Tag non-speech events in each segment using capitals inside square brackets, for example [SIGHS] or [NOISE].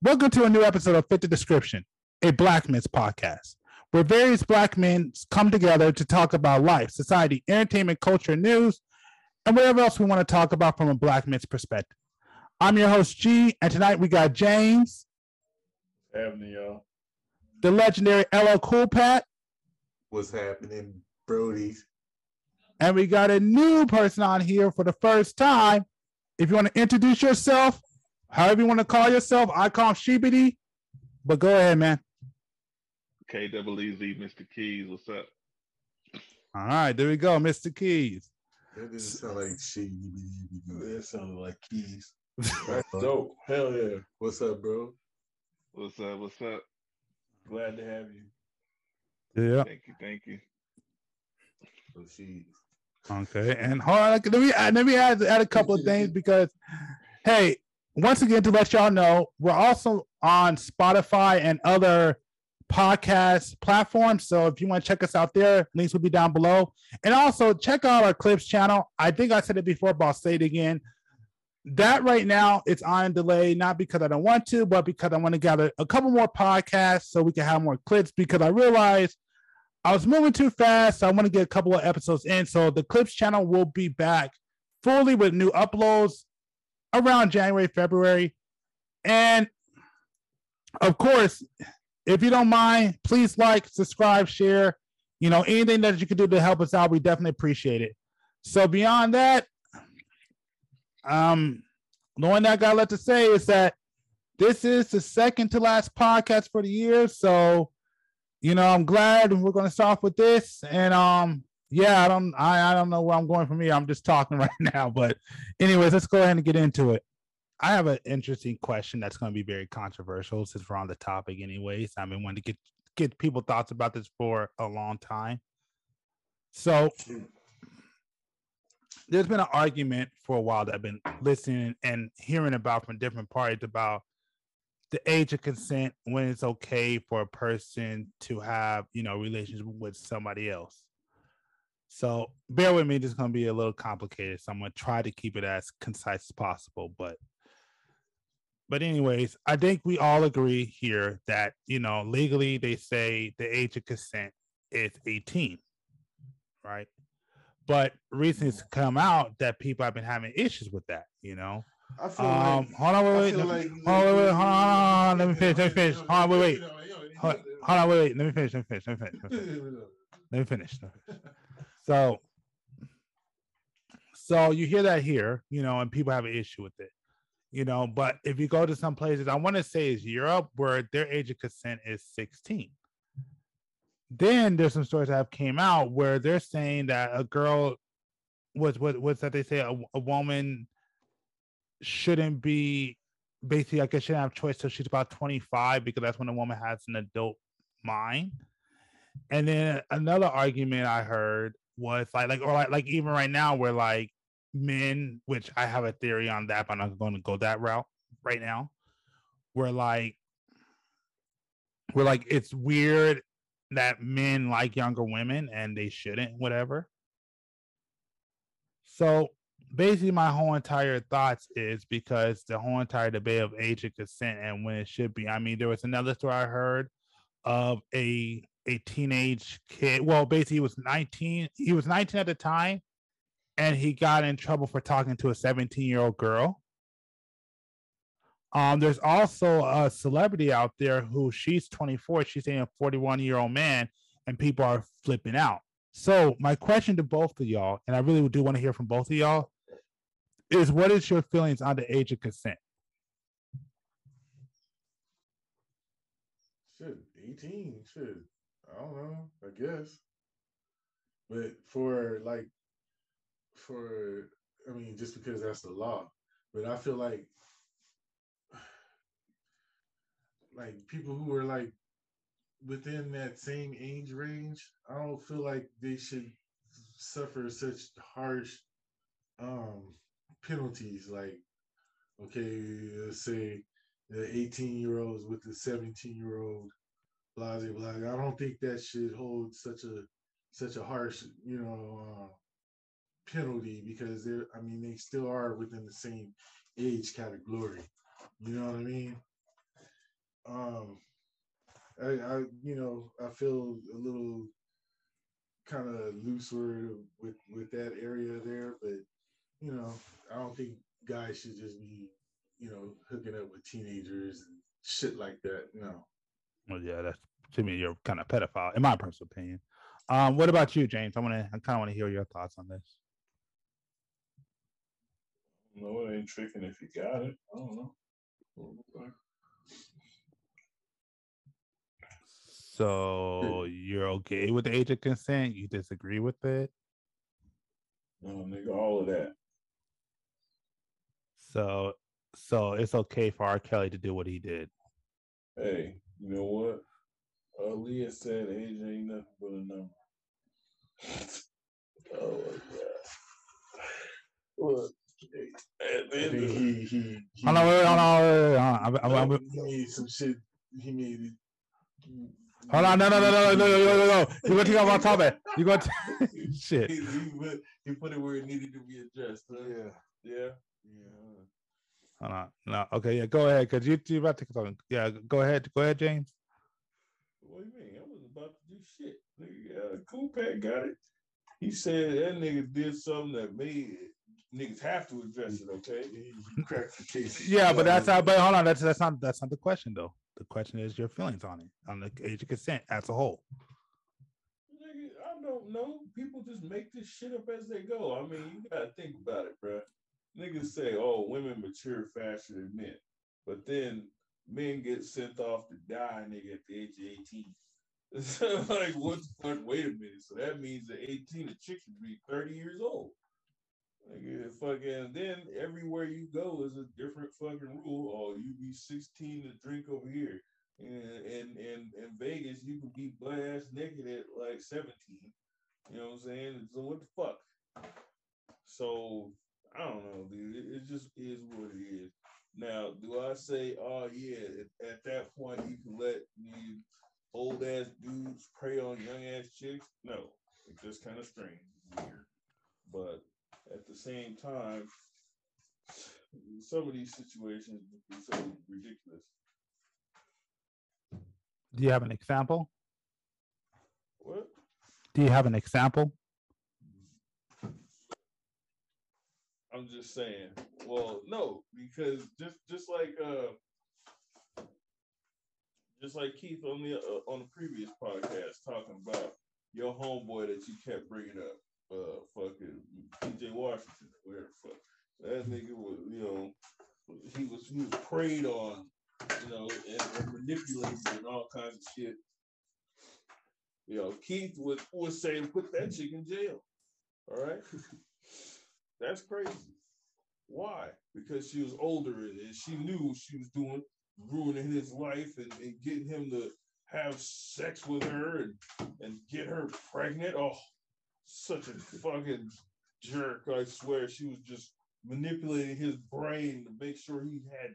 Welcome to a new episode of Fit the Description, a Black Men's podcast, where various Black men come together to talk about life, society, entertainment, culture, news, and whatever else we want to talk about from a Black men's perspective. I'm your host, G, and tonight we got James. Happening, y'all. The legendary LL Cool Pat. What's happening, Brody? And we got a new person on here for the first time. If you want to introduce yourself, however you want to call yourself, I call him Sheebity. But go ahead, man. K double E Z, Mr. Keys, what's up? All right, there we go, Mr. Keys. That doesn't sound like she. That sounded like keys. That's [LAUGHS] Dope. Hell yeah. What's up, bro? What's up? What's up? Glad to have you. Yeah. Thank you, thank you. Oh, she. Okay. And hold on, let me let me add, add a couple of things [LAUGHS] because, hey, once again to let y'all know, we're also on Spotify and other podcast platforms. So if you want to check us out there, links will be down below. And also check out our clips channel. I think I said it before, but I'll say it again. That right now it's on delay, not because I don't want to, but because I want to gather a couple more podcasts so we can have more clips. Because I realized I was moving too fast. So I want to get a couple of episodes in. So the clips channel will be back fully with new uploads around January, February. And of course, if you don't mind, please like, subscribe, share. You know, anything that you can do to help us out, we definitely appreciate it. So beyond that, um, the only thing I got left to say is that this is the second to last podcast for the year. So, you know, I'm glad we're gonna start with this. And um, yeah, I don't I, I don't know where I'm going from here. I'm just talking [LAUGHS] right now. But anyways, let's go ahead and get into it. I have an interesting question that's going to be very controversial since we're on the topic, anyways. I've been wanting to get get people thoughts about this for a long time. So there's been an argument for a while that I've been listening and hearing about from different parties about the age of consent when it's okay for a person to have, you know, relationship with somebody else. So bear with me, this is gonna be a little complicated. So I'm gonna try to keep it as concise as possible. But but anyways, I think we all agree here that you know legally they say the age of consent is 18, right? But recently it's come out that people have been having issues with that, you know. I feel Um, like hold on, wait, wait, like- hold on, wait, wait, hold on, hold on, hold on, let me finish, let me finish. Hold on, wait, wait. Hold, hold on, wait, wait. Let me finish. Let me finish. Let me finish. Let me finish. Let me finish. So, so you hear that here, you know, and people have an issue with it, you know. But if you go to some places, I want to say is Europe, where their age of consent is 16. Then there's some stories that have came out where they're saying that a girl was what what's that they say a, a woman shouldn't be basically I guess shouldn't have choice till she's about 25 because that's when a woman has an adult mind. And then another argument I heard was like like or like like even right now where like men, which I have a theory on that, but I'm not going to go that route right now. Where like we're like it's weird that men like younger women and they shouldn't, whatever. So basically my whole entire thoughts is because the whole entire debate of age of consent and when it should be. I mean, there was another story I heard of a a teenage kid. Well, basically he was 19. He was 19 at the time, and he got in trouble for talking to a 17 year old girl. Um, there's also a celebrity out there who she's 24, she's dating a 41 year old man, and people are flipping out. So my question to both of y'all, and I really do want to hear from both of y'all, is what is your feelings on the age of consent? Shit, 18, shit. I don't know, I guess. But for like for I mean, just because that's the law. But I feel like like people who are like within that same age range, I don't feel like they should suffer such harsh um penalties like okay, let's say the 18 year olds with the 17 year old blah blah. I don't think that should hold such a such a harsh, you know, uh, penalty because they're I mean they still are within the same age category. You know what I mean? Um, I, I you know, I feel a little kind of looser with with that area there, but you know, I don't think guys should just be, you know, hooking up with teenagers and shit like that. No. Well, yeah, that's to me, you're kind of pedophile, in my personal opinion. Um, what about you, James? I want to, I kind of want to hear your thoughts on this. No, it ain't tricking if you got it. I don't know. Okay. So you're okay with the age of consent? You disagree with it? No, nigga, all of that. So, so it's okay for R. Kelly to do what he did. Hey, you know what? Uh, Leah said age ain't nothing but a number. [LAUGHS] oh my god. Look, at the end of he he, he, Hold on, wait, wait, hold on, wait, wait, hold on. He made some shit. He made. it. Hold on, no, no, no, no, no, no, no, no, no. You're gonna take off my topic. You're gonna t- [LAUGHS] [LAUGHS] shit. he, he, put, he put it where it needed to be addressed. Huh? Yeah. Yeah. Yeah. Hold on, no, okay, yeah, go ahead, cause you you about to talk. Yeah, go ahead, go ahead, James. What do you mean? I was about to do shit. Nigga, yeah, Cool Pat got it. He said that nigga did something that made. Niggas have to address it, okay? He, he cracked the case. Yeah, but that's not. But hold on, that's that's not that's not the question though. The question is your feelings on it, on the age of consent as a whole. Nigga, I don't know. People just make this shit up as they go. I mean, you gotta think about it, bruh. Niggas say, oh, women mature faster than men. But then men get sent off to die, nigga, at the age of 18. [LAUGHS] So, like, what the fuck? Wait a minute. So that means at 18, a chick should be 30 years old. Like, fucking, then everywhere you go is a different fucking rule. Oh, you be 16 to drink over here. And in in in Vegas, you can be butt ass naked at like 17. You know what I'm saying? So what the fuck? So I don't know, dude. It, it just is what it is. Now, do I say, oh yeah, at, at that point you can let these old ass dudes prey on young ass chicks? No, it's just kind of strange, weird. But at the same time, some of these situations be so ridiculous. Do you have an example? What? Do you have an example? I'm just saying. Well, no, because just just like uh just like Keith on the uh, on the previous podcast talking about your homeboy that you kept bringing up, uh, fucking PJ Washington, where the fuck that nigga was, you know, he was he was preyed on, you know, and, and manipulated and all kinds of shit. You know, Keith was was saying put that chick in jail. All right. [LAUGHS] That's crazy. Why? Because she was older and she knew she was doing ruining his life and, and getting him to have sex with her and, and get her pregnant. Oh, such a fucking jerk. I swear she was just manipulating his brain to make sure he had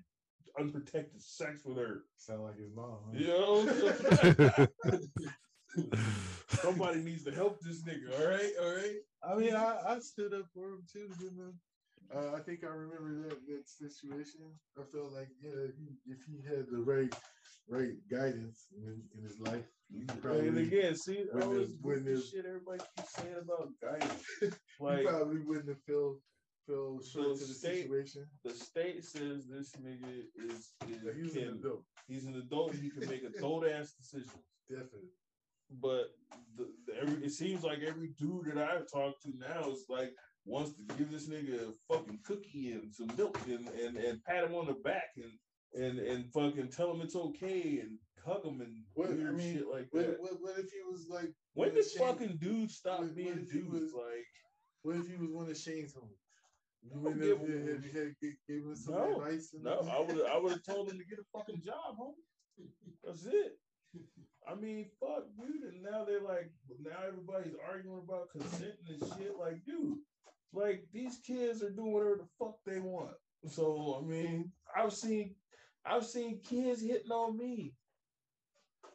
unprotected sex with her. Sound like his mom. huh? You oh, [LAUGHS] know? [LAUGHS] Somebody needs to help this nigga, all right? All right. I mean, I, I stood up for him too. You know, uh, I think I remember that that situation. I felt like yeah, he, if he had the right right guidance in, in his life, he could and probably again, see, there's- this when there's- shit everybody keeps saying about guidance. [LAUGHS] [LAUGHS] he Like probably wouldn't have felt fell short So to the state- situation. the state says this nigga is is was an adult, he's an adult. He can make [LAUGHS] adult ass decisions. definitely. But the, the every it seems like every dude that I've talked to now is like wants to give this nigga a fucking cookie and some milk and, and, and pat him on the back and and and fucking tell him it's okay and hug him and What- I weird mean, shit like What, that. what, what if he was like? when did of fucking dudes stop what- what being he dudes? was- like What if he was one of Shane's homies? You wouldn't have, gave him some No, advice? No, I would I would have told him to get a fucking job, homie. That's it. I mean, fuck, dude. And now they're like, now everybody's arguing about consent and shit. Like, dude, like these kids are doing whatever the fuck they want. So I mean, I've seen, I've seen kids hitting on me,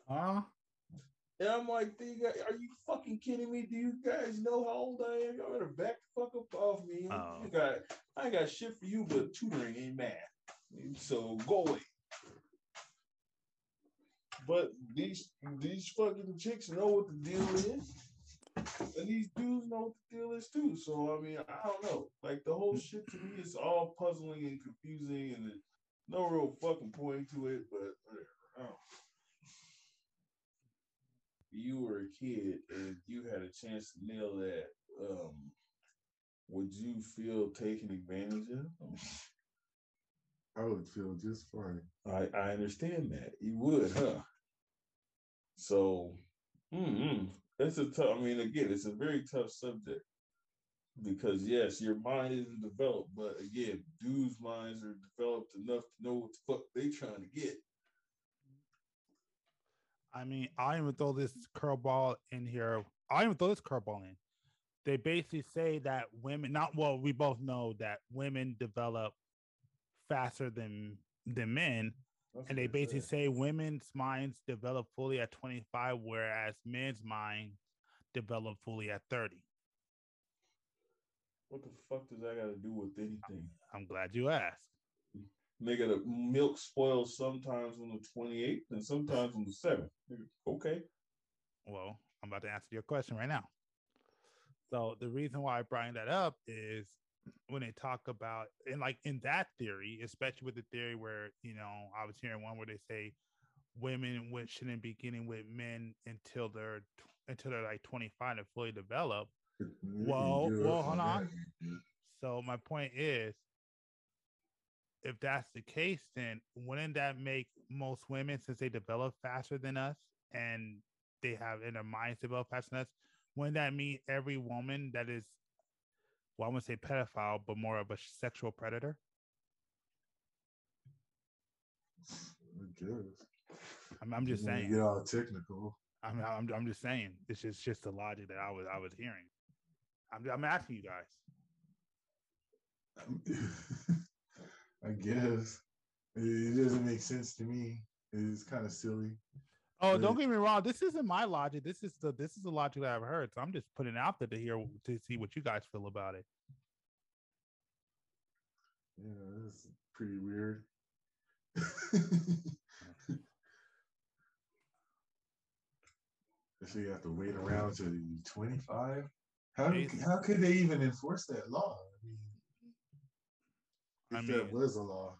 Huh? and I'm like, do you guys, are you fucking kidding me? Do you guys know how old I am? Y'all better back the fuck up off me. Oh. You got, I ain't got shit for you, but tutoring ain't math. So go away. But these these fucking chicks know what the deal is. And these dudes know what the deal is too. So I mean, I don't know. Like the whole shit to me is all puzzling and confusing, and there's no real fucking point to it. But whatever. I don't know. You were a kid and you had a chance to nail that. Um, would you feel taken advantage of? I would feel just fine. I, I understand that. You would, huh? So, mm that's a tough. I mean, again, it's a very tough subject because yes, your mind isn't developed, but again, dudes' minds are developed enough to know what the fuck they trying to get. I mean, I even throw this curveball in here. I even throw this curveball in. They basically say that women, not well, we both know that women develop faster than than men, That's and they basically say. say women's minds develop fully at 25, whereas men's minds develop fully at 30. What the fuck does that got to do with anything? I'm glad you asked. Nigga, the milk spoils sometimes on the 28th and sometimes on the 7th. Okay. Well, I'm about to answer your question right now. So the reason why I bring that up is when they talk about and like in that theory, especially with the theory where you know I was hearing one where they say women shouldn't be getting with men until they're until they're like 25 and fully developed. Mm-hmm. Well, well, hold on. So my point is, if that's the case, then wouldn't that make most women, since they develop faster than us and they have in their minds develop faster than us, wouldn't that mean every woman that is, well, I wouldn't say pedophile, but more of a sexual predator? I guess. I'm, I'm just saying. Get all technical. I'm, I'm, I'm just saying. It's just, just the logic that I was, I was hearing. I'm, I'm asking you guys. [LAUGHS] I guess it, it doesn't make sense to me. It's kind of silly. Oh, Right. don't get me wrong. This isn't my logic. This is the this is the logic that I've heard. So I'm just putting it out there to hear to see what you guys feel about it. Yeah, that's pretty weird. [LAUGHS] so you have to wait around till you're 25. How do- how could they even enforce that law? I mean, if I that was a law,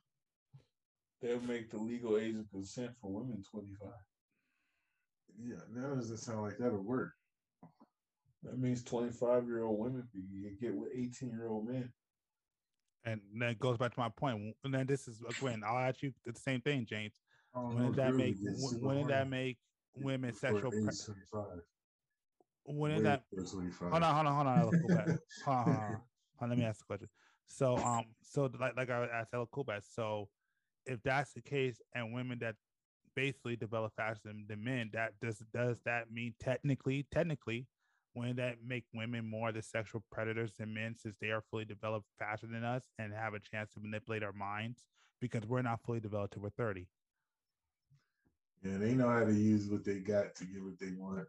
They'll make the legal age of consent for women 25. Yeah, that doesn't sound like that'll work. That means 25 year old women get with 18 year old men. And then it goes back to my point. And then this is again, I'll ask you the same thing, James. When know did that make when, when did that make women sexual? Pre- 25. when did that? Hold on, [LAUGHS] hold on, hold on. Hold on, hold on, hold on. Let me ask the question. So, um, so like like I asked LL Cool Pat. So, if that's the case, and women that basically develop faster than, than men, that does does that mean technically, technically, when that make women more the sexual predators than men, since they are fully developed faster than us and have a chance to manipulate our minds because we're not fully developed till we're thirty. Yeah, they know how to use what they got to get what they want.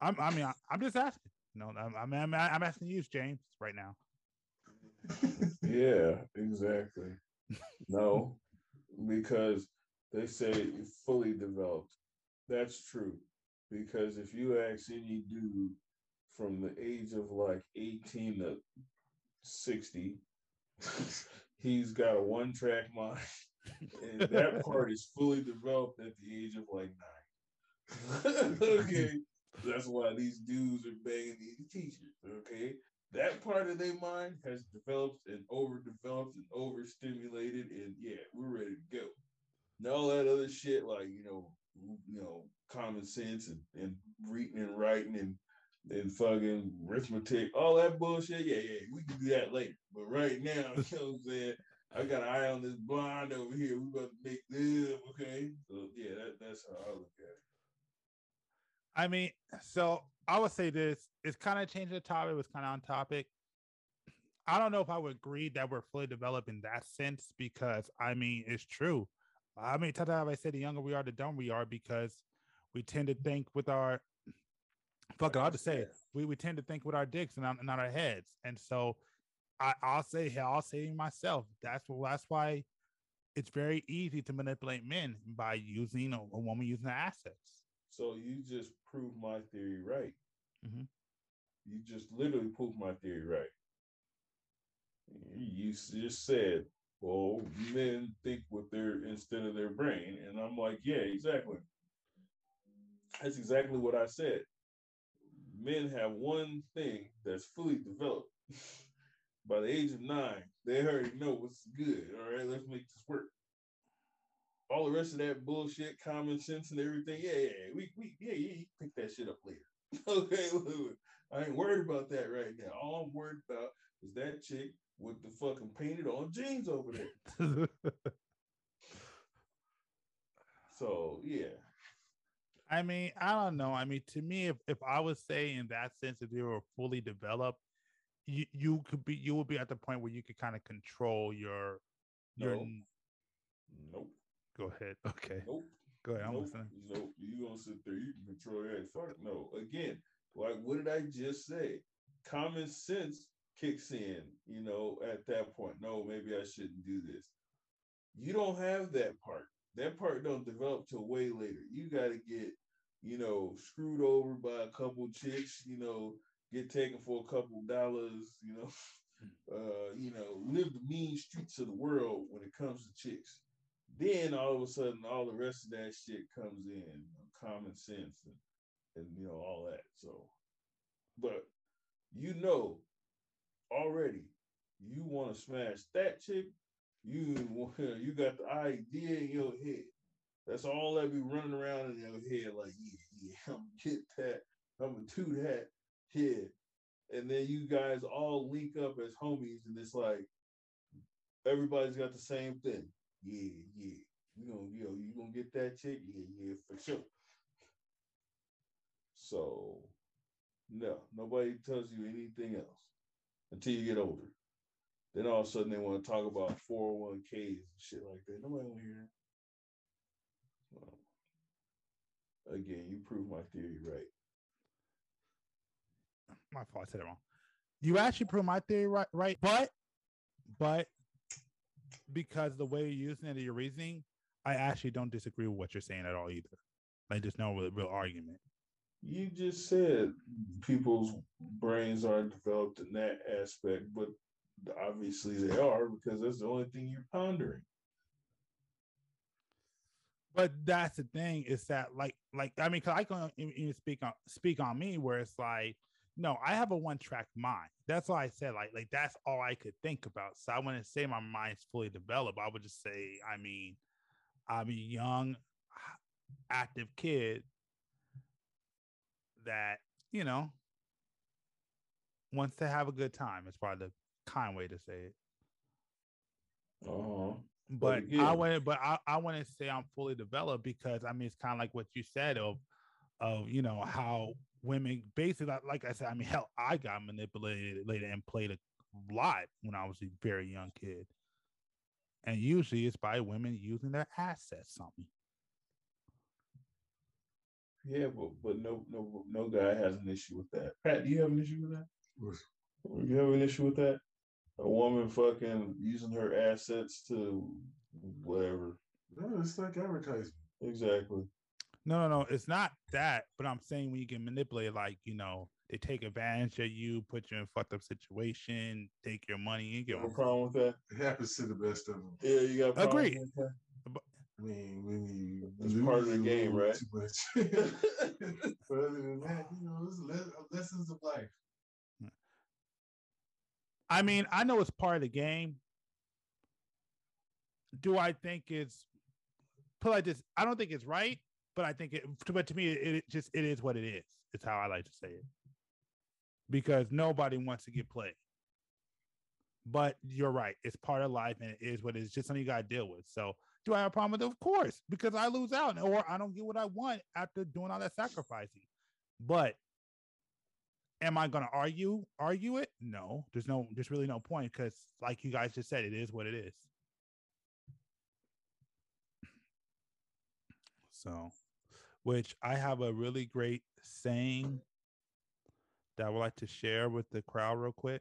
I'm, I mean, I, I'm just asking. No, I'm, I'm, I'm, I'm asking you, James, right now. [LAUGHS] Yeah, exactly. No, because they say fully developed. That's true. Because if you ask any dude from the age of like 18 to 60, [LAUGHS] he's got a one track mind. [LAUGHS] And that part is fully developed at the age of like nine. [LAUGHS] okay. That's why these dudes are banging these teachers. Okay. That part of their mind has developed and overdeveloped and overstimulated, and yeah, we're ready to go. And all that other shit, like you know, you know, common sense and, and reading and writing and and fucking arithmetic, all that bullshit. Yeah, yeah, we can do that later. But right now, [LAUGHS] you know what I'm saying? I got an eye on this blonde over here. We're about to make this, okay? So yeah, that, that's how I look at it. I mean, so I would say this. It's kind of changing the topic. It was kind of on topic. I don't know if I would agree that we're fully developed in that sense because I mean it's true. I mean, times have I said the younger we are, the dumber we are because we tend to think with our fuck it, I'll just say it. We we tend to think with our dicks and not, not our heads. And so I, I'll say I'll say myself. That's wh- that's why it's very easy to manipulate men by using a, a woman using the assets. So you just proved my theory right. Mhm. You just literally proved my theory right. You just said, "Well, men think with their instead of their brain," and I'm like, "Yeah, exactly." That's exactly what I said. Men have one thing that's fully developed. [LAUGHS] By the age of nine, they already know what's good. All right, let's make this work all the rest of that bullshit, common sense and everything, yeah, yeah, we, we, yeah, yeah, you pick that shit up later. [LAUGHS] okay, [LAUGHS] I ain't worried about that right now. All I'm worried about is that chick with the fucking painted on jeans over there. [LAUGHS] So yeah, I mean, I don't know. I mean, to me, if, if I would say in that sense, if you were fully developed, you, you could be you would be at the point where you could kind of control your your No. nope, go ahead. [LAUGHS] Okay. nope. Go ahead. I'm nope, listening. nope. You gonna sit there? You can control your head. Fuck no. Again, like what did I just say? Common sense kicks in. You know, at that point, no, maybe I shouldn't do this. You don't have that part. That part don't develop till way later. You got to get, you know, screwed over by a couple chicks. You know, get taken for a couple dollars. You know, [LAUGHS] uh, you know, live the mean streets of the world when it comes to chicks then all of a sudden all the rest of that shit comes in common sense and, and you know all that so but you know already you want to smash that chick you [LAUGHS] you got the idea in your head that's all that be running around in your head like yeah yeah [LAUGHS] i'm gonna get that i'm gonna do that yeah and then you guys all link up as homies and it's like everybody's got the same thing yeah, yeah. You gonna, you know, you gonna get that chick? Yeah, yeah, for sure. So, no, nobody tells you anything else until you get older. Then all of a sudden they want to talk about 401ks and shit like that. Nobody to hear. Well, again, you prove my theory right. My fault. I said it wrong. You actually proved my theory right, right? But, but because the way you're using it, your reasoning, I actually don't disagree with what you're saying at all either. Like, there's no real, real argument. You just said people's brains aren't developed in that aspect, but obviously they are because that's the only thing you're pondering. But that's the thing is that like like I mean, cause I can even speak on speak on me where it's like, no, I have a one track mind. That's why I said like like that's all I could think about. So I wouldn't say my mind's fully developed. I would just say, I mean, I'm a young, active kid that you know wants to have a good time. It's probably the kind way to say it Uh-huh. but I again- want but I, I want to say I'm fully developed because I mean it's kind of like what you said of of you know how women basically like, like I said I mean [LAUGHS] hell I got manipulated later and played a lot when I was a very young kid and usually it's by women using their assets on me Yeah, but but no no no guy has an issue with that. Pat, do you have an issue with that? You have an issue with that? A woman fucking using her assets to whatever. No, it's like advertising. Exactly. no no no it's not that but I'm saying when you get manipulated like you know they take advantage of you put you in a fucked up situation take your money you You get have a problem with that? It happens to the best of them. Yeah, you got a problem Agreed. With that? I mean, when you It's lose part of the game, right? Too much. [LAUGHS] but other than that, you know, it's le- lessons of life. I mean, I know it's part of the game. Do I think it's put like this? I don't think it's right, but I think it. But to me, it, it just it is what it is. It's how I like to say it because nobody wants to get played. But you're right; it's part of life, and it is what it is. Just something you got to deal with. So, do I have a problem with it? Of course, because I lose out, or I don't get what I want after doing all that sacrificing. But am I going to argue argue it? No, there's no there's really no point because like you guys just said, it is what it is. So, which I have a really great saying that I would like to share with the crowd real quick.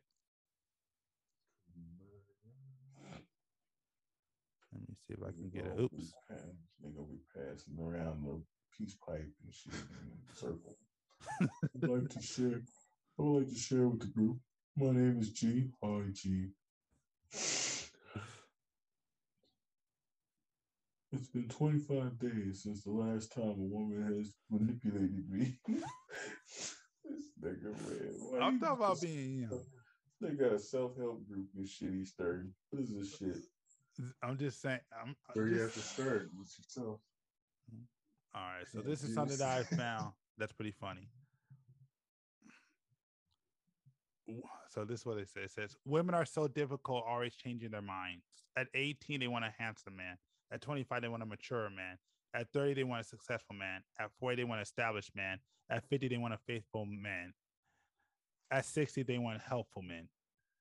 Let me See if I can get it. Oops. pass- Nigga be passing around the peace pipe and shit in a circle. I'd like to share. I would like to share with the group. My name is G. Hi, G. It's been 25 days since the last time a woman has manipulated me. this nigga, man. why I'm talking about being, They got a self help group and shit. He's starting. What is this shit? I'm just saying. I'm, I'm Where you have just- to start with yourself. all right. So this is something that I [LAUGHS] found that's pretty funny. So this is what it says. It says women are so difficult, always changing their minds. At 18, they want a handsome man. At 25, they want a mature man. At 30, they want a successful man. At 40, they want an established man. At 50, they want a faithful man. At 60, they want helpful men.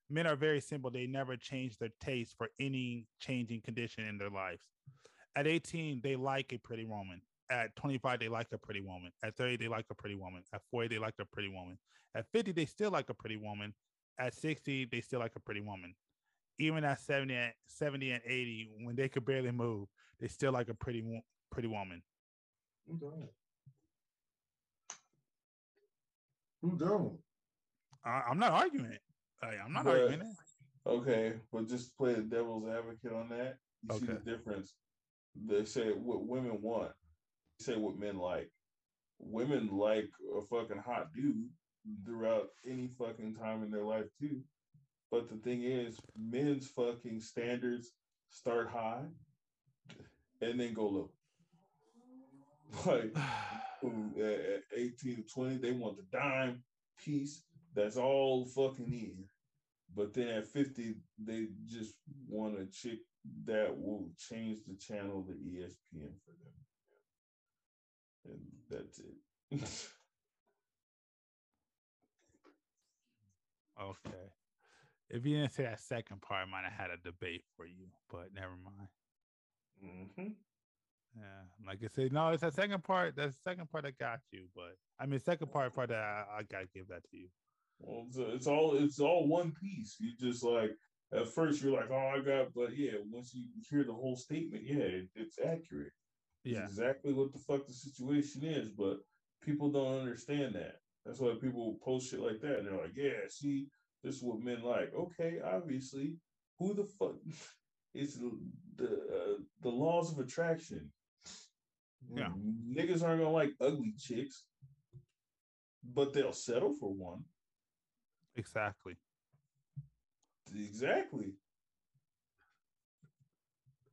Men are very simple. They never change their taste for any changing condition in their lives. At 18, they like a pretty woman. At 25, they like a pretty woman. At 30, they like a pretty woman. At 40, they like a pretty woman. At 50, they still like a pretty woman. At 60, they still like a pretty woman. Even at 70, and- 70 and 80, when they could barely move, they still like a pretty pretty woman. Who don't? Who don't? I, I'm not arguing I, I'm not But- arguing it. Okay, but just play the devil's advocate on that. You see the difference. They say what women want. They say what men like. Women like a fucking hot dude throughout any fucking time in their life too. But the thing is, men's fucking standards start high and then go low. Like [SIGHS] uh, at 18 to 20, they want the dime piece. That's all fucking in. But then at 50, they just want a chick that will change the channel to ESPN for them. And that's it. [LAUGHS] Okay. If you didn't say that second part, I might have had a debate for you, but never mind. Mhm. Yeah, like I said, no, it's that second part. That's the second part that got you, but I mean, second part, part that I, I gotta give that to you. Well, it's, it's all it's all one piece. You just like at first you're like, oh, I got, but yeah, once you hear the whole statement, yeah, it, it's accurate. It's Yeah, exactly what the fuck the situation is, but people don't understand that. That's why people post shit like that. And they're like, yeah, see, this is what men like. Okay, obviously, who the fuck [LAUGHS] is the the, uh, the laws of attraction? Yeah. niggas aren't gonna like ugly chicks, but they'll settle for one. Exactly. Exactly.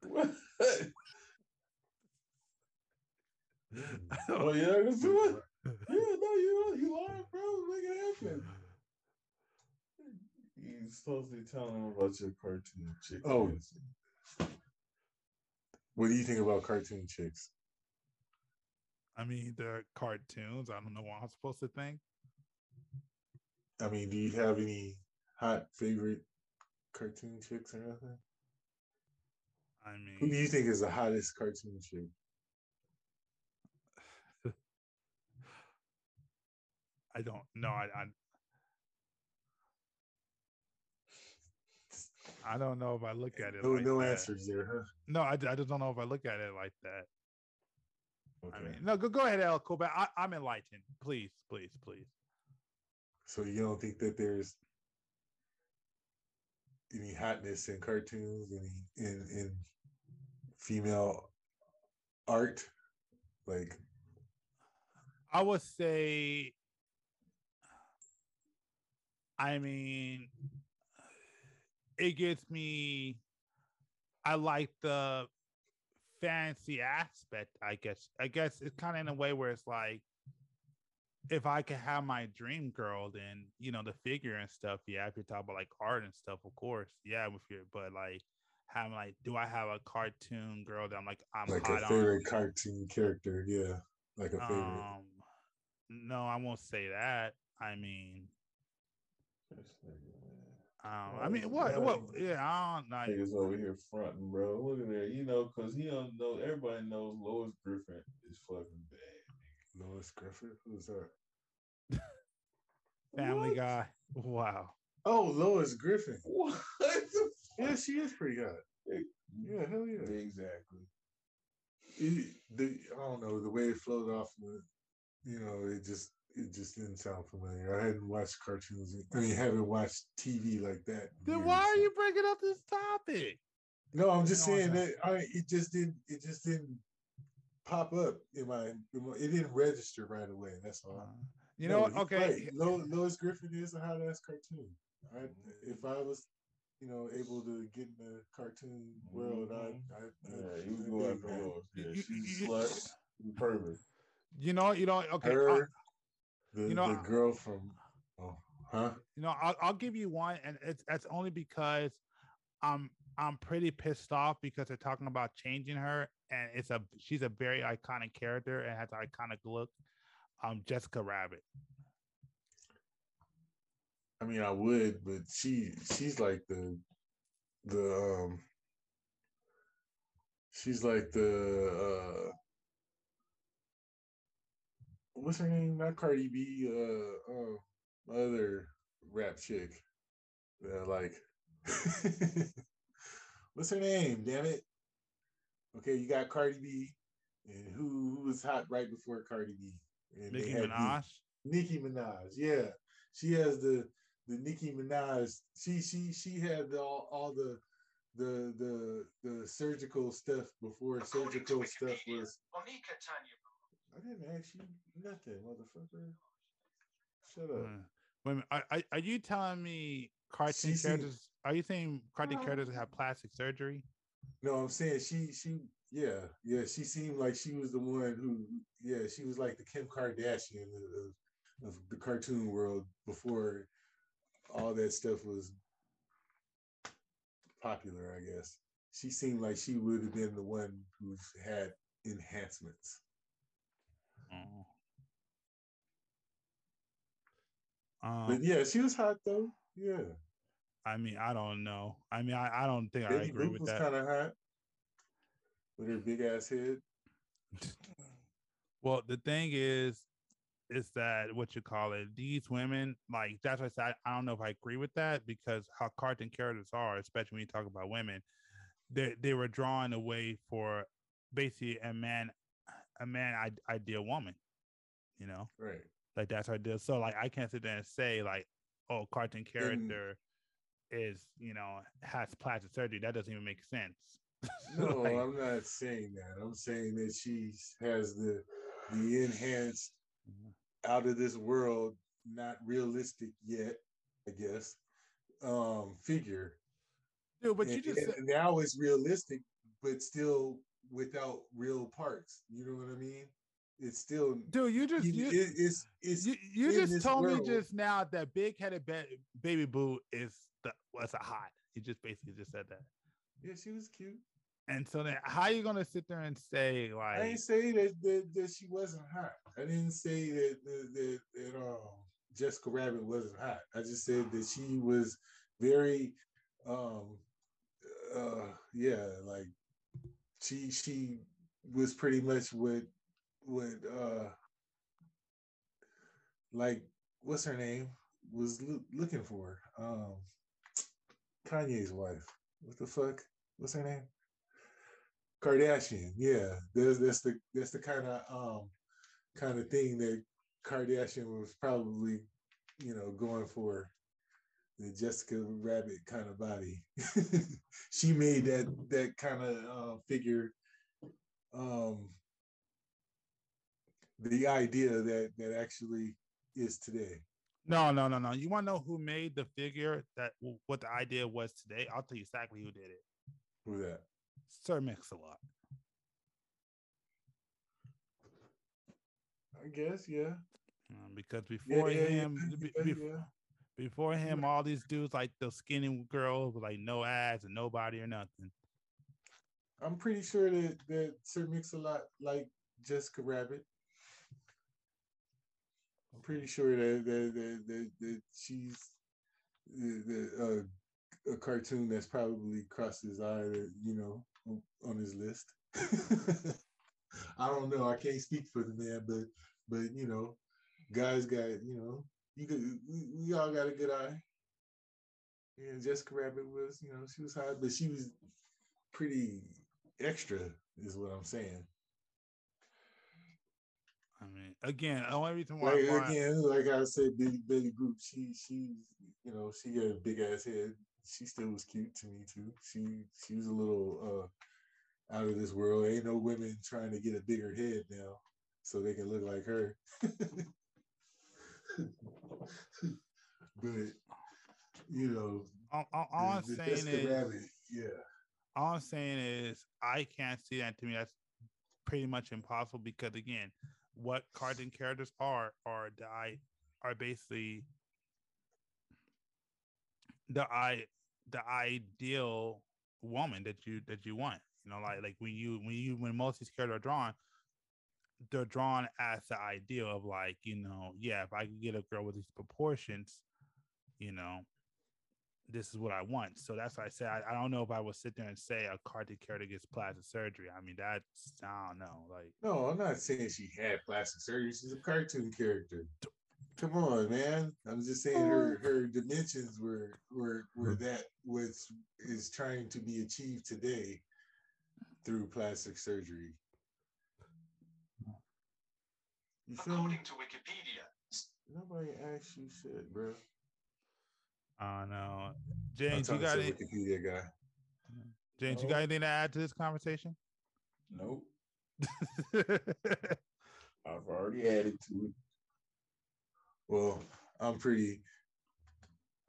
What? [LAUGHS] oh yeah, that's what. [LAUGHS] Yeah, no, you you lying, bro. Make it happen. You supposed to be telling them about your cartoon chicks. Oh. What do you think about cartoon chicks? I mean, they're cartoons. I don't know what I'm supposed to think. I mean, do you have any hot favorite cartoon chicks or anything? I mean, Who do you think is the hottest cartoon chick? I don't know. I, I I don't know if I look at it. No, like no that. answers there, huh? No, I, I just don't know if I look at it like that. Okay. I mean, no, go go ahead, El Coba. I, I'm enlightened. Please, please, please. So you don't think that there's any hotness in cartoons, any in in female art? Like I would say, I mean, it gets me. I like the fancy aspect. I guess. I guess it's kind of in a way where it's like, if I could have my dream girl, then you know the figure and stuff. Yeah, if you're talking about like art and stuff, of course. Yeah, with your but like. Having like, do I have a cartoon girl that I'm like I'm like hot a on? favorite cartoon character, yeah. Like a favorite. Um, no, I won't say that. I mean, This nigga, man. um, I mean, is- what, why what? is- Yeah, I don't know. Niggas over here fronting, bro. Look at that. You know, because he don't know. Everybody knows Lois Griffin is fucking bad. Lois Griffith? Who's that? [LAUGHS] Family What? Guy. Wow. Oh, Lois Griffin. What? the Yeah, she is pretty good. Yeah, hell yeah. Exactly. It, the, I don't know the way it flowed off. With, you know, it just it just didn't sound familiar. I hadn't watched cartoons. I mean, haven't watched TV like that. Then years, why are so- you bringing up this topic? No, I'm just saying that I it just didn't it just didn't pop up in my, in my- it didn't register right away. That's all. Uh, you No, know what? Okay. right. Lois Griffin is a hot ass cartoon. I, mm-hmm. if I was, you know, able to get in the cartoon world, I, mm-hmm. I, Yeah, you I'd go after. Lois. Yeah, she's you- a slut. You pervert. You know, you know, okay. Her, the, you know, the girl from, oh, huh? you know, I'll, I'll give you one, and it's that's only because I'm I'm pretty pissed off because they're talking about changing her, and it's a she's a very iconic character and has an iconic look. Um, Jessica Rabbit. I mean, I would, but she, she's like the, the, um, she's like the, uh, what's her name? Not Cardi B, uh, uh other rap chick. Uh, like, [LAUGHS] what's her name? Damn it. Okay, you got Cardi B, and who who was hot right before Cardi B? And Nicki. Minaj. Nicki Minaj, yeah, she has the the Nicki Minaj. She she she had the, all all the the the the surgical stuff before surgical stuff was. I didn't ask you nothing, motherfucker. Shut up. Uh, wait a minute, are, are, are you telling me cartoon characters? Are you saying cartoon characters have plastic surgery? No, I'm saying she she yeah yeah she seemed like she was the one who yeah she was like the Kim Kardashian of, of the cartoon world before all that stuff was popular. I guess she seemed like she would have been the one who's had enhancements. Oh. Um, But yeah, she was hot though. Yeah, I mean, I don't know. I mean, I, I don't think I agree Boop with was that. kind of hot with her big ass head. Well, the thing is, is that what you call it? These women, like that's why I said I don't know if I agree with that because how cartoon characters are, especially when you talk about women, they they were drawing away for basically a man, a man ideal woman. You know, Right. like that's her deal. So like I can't sit there and say like, oh, cartoon character is you know has plastic surgery. That doesn't even make sense. [LAUGHS] No, Like, I'm not saying that. I'm saying that she has the the enhanced out of this world, not realistic yet, I guess, um, figure. dude, but you just said- now it's realistic, but still without real parts. You know what I mean? It's still dude, you just you, it- it's it's you, you just told world. me just now that big headed ba- baby boo is the was a hot. You just basically just said that. yeah, she was cute. And so then how you gonna sit there and say like I didn't say that, that that she wasn't hot. I didn't say that that that, that um Jessica Rabbit wasn't hot. I just said that she was very um uh yeah, like she she was pretty much what what uh like what's her name was loo- looking for um Kanye's wife. What the fuck? What's her name? Kardashian, yeah. There's that's the that's the kind of um kind of thing that Kardashian was probably, you know, going for the Jessica Rabbit kind of body. [LAUGHS] she made that that kind of uh, figure um the idea that that actually is today. no no no no. You wanna know who made the figure that what the idea was today? I'll tell you exactly who did it. Who that? Sir Mix-a-Lot. I guess, yeah. Um, because before yeah, yeah, him yeah, bef- yeah. before him, all these dudes like the skinny girls with like no ass and nobody or nothing. I'm pretty sure that that Sir Mix-a-Lot like Jessica Rabbit. I'm pretty sure that that that, that, that she's the, the, uh, a cartoon that's probably crossed his eye you know on- his list. [LAUGHS] I don't know. I can't speak for the man, but but you know, guys got you know you could we, we all got a good eye. Yeah, Jessica Rabbit was you know she was hot, but she was pretty extra, is what I'm saying. Again, the only reason why. Like why- again, like I said, Billy Billy Group, she she you know she got a big ass head. She still was cute to me too. She she was a little uh out of this world. Ain't no women trying to get a bigger head now, so they can look like her. [LAUGHS] but you know, all, all- all I'm the- the saying is, Rabbit, yeah. all I'm saying is, I can't see that. To me, that's pretty much impossible because again, what cartoon characters are are the I are basically the I the ideal woman that you that you want. You know, like like when you when you when most of these characters are drawn, they're drawn as the ideal of like you know, yeah, if I could get a girl with these proportions, you know, this is what I want. So that's why I say I, I don't know if I would sit there and say a cartoon character gets plastic surgery. I mean, that's I don't know. Like No, I'm not saying she had plastic surgery. She's a cartoon character. Come on, man. I'm just saying oh. her her dimensions were were were mm-hmm. that was is trying to be achieved today through plastic surgery. You feel me? According to Wikipedia, Nobody asked you shit, bro. I don't know. James, you got to any, Wikipedia guy. James, you got anything to add to this conversation? Nope. [LAUGHS] I've already added to it. Well, I'm pretty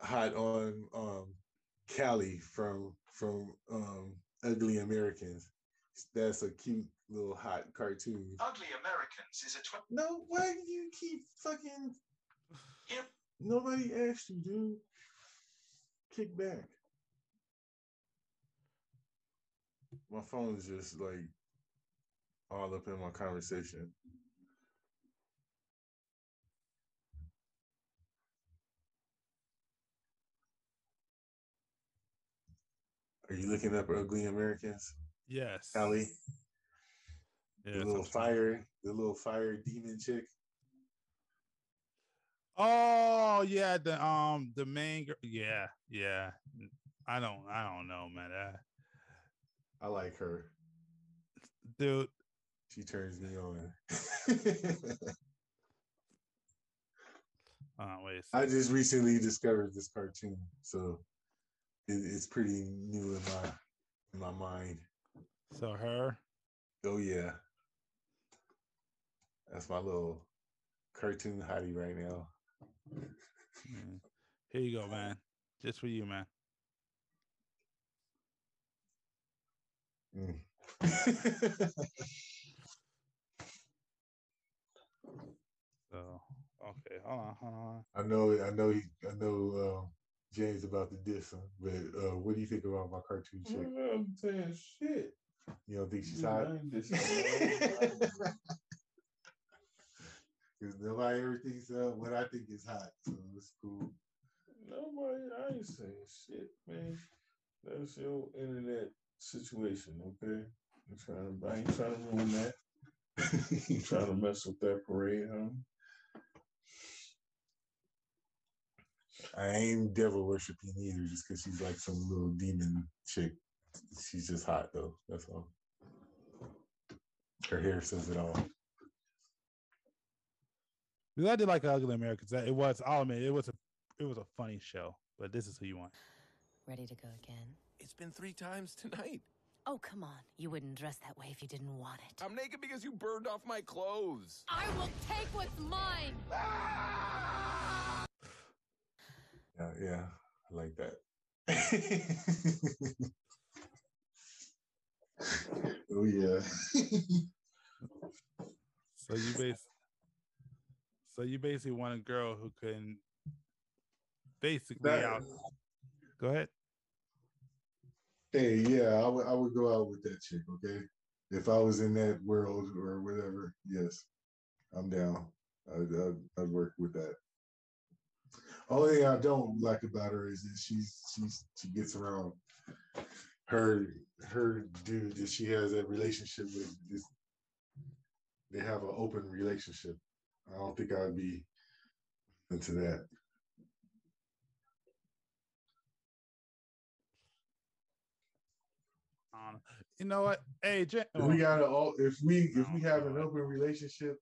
hot on um Callie from from um Ugly Americans. That's a cute little hot cartoon. Ugly Americans is a tw- No, why do you keep fucking Yep. nobody asked you, dude? Kick back. My phone is just like all up in my conversation. Are you looking up Ugly Americans? yes. Callie? Yes, the little fire, the little fire demon chick. Oh yeah, the um the main girl. Yeah, yeah. I don't I don't know, man. That, I like her. dude, She turns me on. [LAUGHS] uh, wait. I just recently discovered this cartoon, so it, it's pretty new in my in my mind. So her. Oh yeah, that's my little cartoon hottie right now. Mm, Here you go, man. Just for you, man. Mm. [LAUGHS] So okay, hold on, hold on. I know, I know, he, I know. Um, James about to diss him, but uh, what do you think about my cartoon chick? I'm saying shit. You don't think she's hot? [LAUGHS] I ain't dissing her. Because nobody ever thinks uh, what I think is hot, so it's cool. Nobody, I ain't saying shit, man. That's your internet situation, okay? I'm trying to, I ain't trying to ruin that. [LAUGHS] You trying to mess with that parade, huh? I ain't devil worshiping either, just because she's like some little demon chick. She's just hot though. That's all. Her hair says it all. Because I did like Ugly Americans. It was, I'll admit, it was a, it was a funny show. But this is who you want. Ready to go again? It's been three times tonight. Oh, come on. You wouldn't dress that way if you didn't want it. I'm naked because you burned off my clothes. I will take what's mine. [SIGHS] Yeah, yeah, I like that. [LAUGHS] oh yeah. [LAUGHS] So you base, so you basically want a girl who can basically That- out. Go ahead. Hey, yeah, I would I would go out with that chick, okay? If I was in that world or whatever, yes, I'm down. I'd, I'd, I'd work with that. Only thing I don't like about her is that she's she's she gets around her her dude that she has a relationship with. Is, they have an open relationship. I don't think I'd be into that. I don't don't know. You know what? Hey, Jen, If we gotta all if we if we have an open relationship,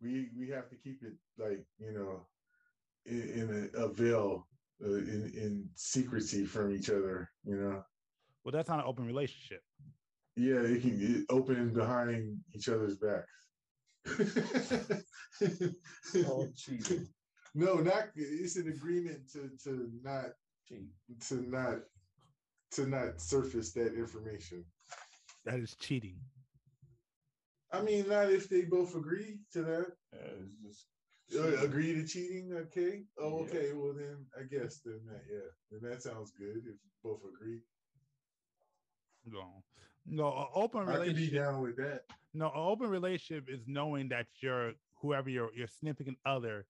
we we have to keep it like you know in, in a, a veil uh, in in secrecy from each other. You know, well, that's not an open relationship. yeah, it can get open behind each other's backs. Oh, cheating. [LAUGHS] no, not it's an agreement to to not Cheat. to not to not surface that information. That is cheating. I mean, not if they both agree to that. Yeah, it's just Uh, agree to cheating, okay? Oh, Yeah. okay. Well, then I guess then that yeah, then that sounds good if both agree. No, no, an open I could be relationship. down with that. No, an open relationship is knowing that your whoever your your significant other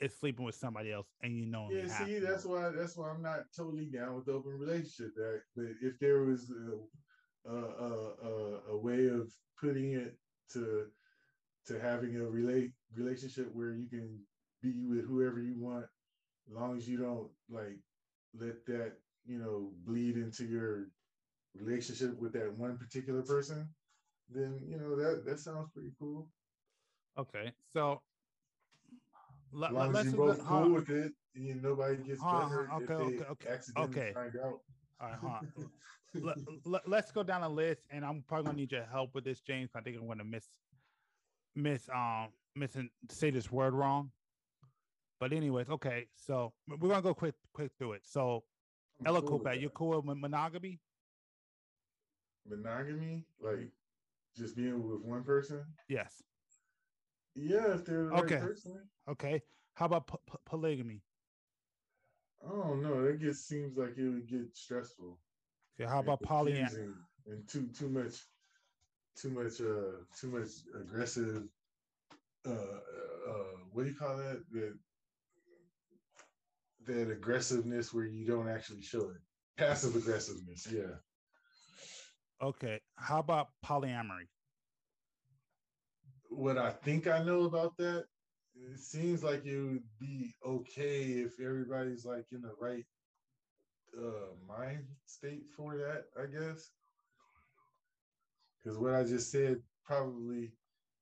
is sleeping with somebody else, and you know. Yeah, see, that's why that's why I'm not totally down with open relationship. That, but if there was a, a, a, a, a way of putting it to to having a relate relationship where you can be with whoever you want, as long as you don't like let that you know bleed into your relationship with that one particular person, then you know that that sounds pretty cool. Okay, so let, As long as let's you both cool on. with it, and nobody gets Hold on, butthurt if okay, okay, okay, accidentally okay. find out. All right, on. let, let, let's go down the list, and I'm probably gonna need your help with this, James. I think I'm gonna miss, miss, um, missing say this word wrong. But anyways, okay. So we're gonna go quick, quick through it. So, I'm Ella cool with Coopet, that. you cool with monogamy? Monogamy, like just being with one person. Yes. Yeah, if they're the right Okay. person. Okay. How about po- po- polygamy? I don't know. That gets seems like it would get stressful. Okay. How about polyam? confusing and too too much, too much uh too much aggressive. Uh, uh, what do you call that? That that aggressiveness where you don't actually show it. Passive aggressiveness. Yeah. Okay. How about polyamory? what I think I know about that, it seems like it would be okay if everybody's like in the right uh mind state for that, I guess. Because what I just said probably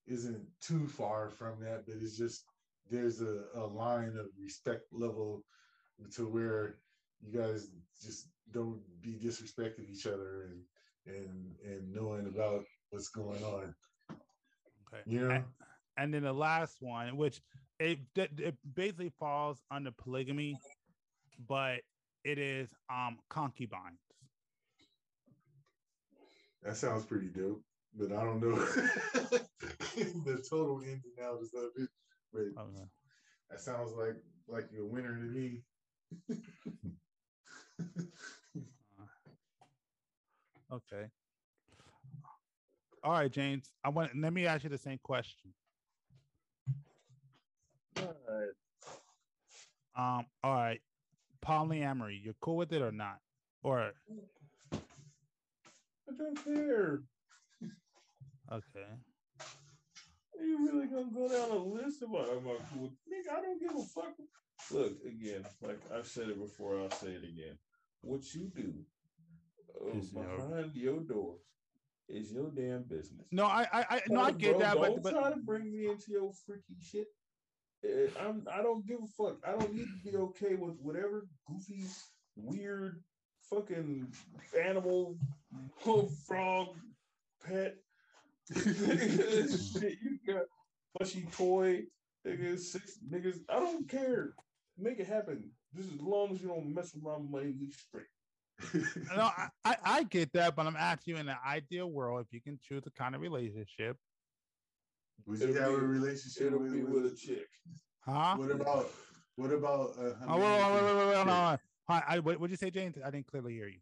isn't too far from that, but it's just there's a, a line of respect level to where you guys just don't be disrespecting each other and and and knowing about what's going on. Okay. You know? And, and then the last one, which it, it basically falls under polygamy, but it is um concubines. That sounds pretty dope, but I don't know [LAUGHS] the total ins and outs of it. But Okay. that sounds like like you're a winner to me. [LAUGHS] Okay. All right, James. I want let me ask you the same question. Alright. Um, all right. Polyamory, you're cool with it or not? Or I don't care. okay. Are you really gonna go down a list of my, am I cool? with- Nigga, I don't give a fuck. Look again, like I've said it before, I'll say it again. What you do uh, Is your- behind your door is your damn business. No, I I, I no, I Bro, get that, don't but, try but to bring me into your freaky shit. Eh, I'm. I don't give a fuck. I don't need to be okay with whatever goofy, weird, fucking animal, frog, pet [LAUGHS] shit you got. Plushy toy, niggas, six niggas. I don't care. Make it happen. Just as long as you don't mess with my money, we straight. [LAUGHS] no, I, I, I get that, but I'm asking you in an ideal world, if you can choose the kind of relationship, Would you It'll have a relationship with, be with, with a chick. huh? What about what about uh, Oh, wait, wait, wait, wait, wait, wait, hold on. Hi, I, what would you say, James? I didn't clearly hear you.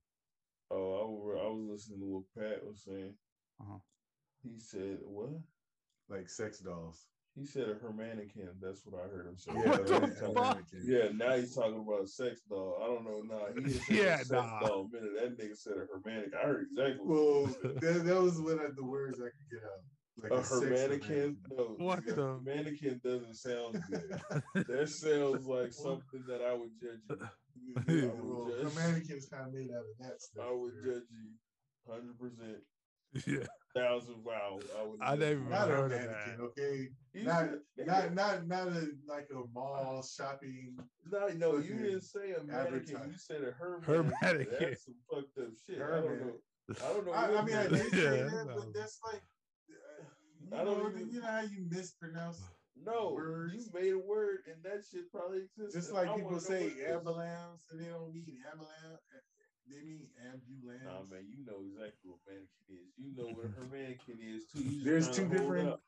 Oh, I was, I was listening to what Pat was saying. Uh-huh. He said, "What?" like sex dolls? He said a hermanican. That's what I heard him say. What the fuck? Yeah, now he's talking about a sex doll. I don't know. Nah, [LAUGHS] Yeah, a sex nah. doll. A minute, that nigga said a hermanic. I heard exactly. Well, [LAUGHS] that, that was what I, the words I could get out. Like a sex hermanican. No, What the- Hermanican doesn't sound [LAUGHS] good. that sounds like something that I would judge you. I Well, would judge, Americans kind of made out of that stuff. I would judge you hundred percent, Yeah. Thousand wow. I, I never even Not a heard of mannequin, that. okay? You Not said- not not not a like a mall shopping. No, no, you didn't say a mannequin. You said a her, Her mannequin. mannequin. That's some fucked up shit. Her I don't man- know. I don't know. I, I mean, I man- did say that, that but that's like, uh, you I don't know, even- you know how you mispronounce. no, words. you made a word, and that shit probably exists. Just like people say ambulance, and they don't mean ambulance. They mean ambulance. Nah, man, you know exactly what mannequin is. You know what her mannequin is too. You just There's trying two to hold different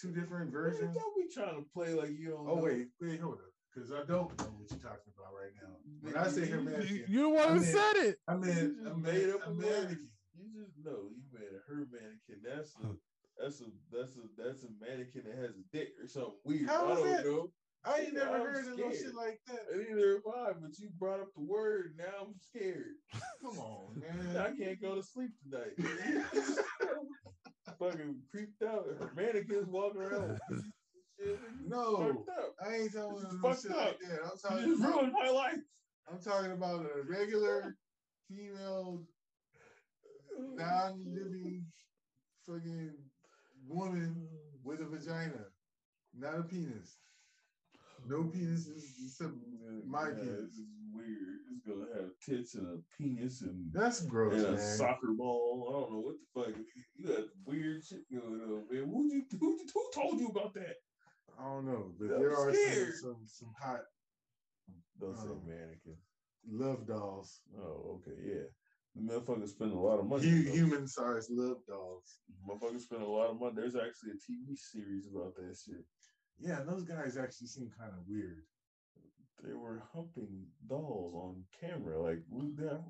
two different Version. versions. Don't be trying to play like you don't. Oh know. wait, wait, hold up, because I don't know what you're talking about right now. When I say her You, mannequin, you the one I who said it. I mean just a, made up a a mannequin. You just know you made a her mannequin. That's a that's a that's a that's a mannequin that has a dick or something weird. How I don't that? know. I ain't never I'm heard of no shit like that. Neither have I, but you brought up the word. Now I'm scared. Come on, [LAUGHS] man. I can't go to sleep tonight. [LAUGHS] Fucking creeped out. Mannequins walking around. No, I ain't talking about no shit up. like that. I'm You talking about, ruined my life. I'm talking about a regular female non-living fucking woman with a vagina, not a penis. No penises except my Yeah, penis. Is weird. It's gonna have tits and a penis and, That's gross, and a man. soccer ball. I don't know what the fuck. You got weird shit going on, man. Who you who, who told you about that? I don't know, but I'm there are some, some some hot Don't say Um, mannequin. love dolls. Oh, okay, yeah. The motherfuckers spend a lot of money. Hu- human sized love dolls. Motherfuckers spend a lot of money. There's actually a TV series about that shit. Yeah, and those guys actually seem kind of weird. They were humping dolls on camera. Like, that?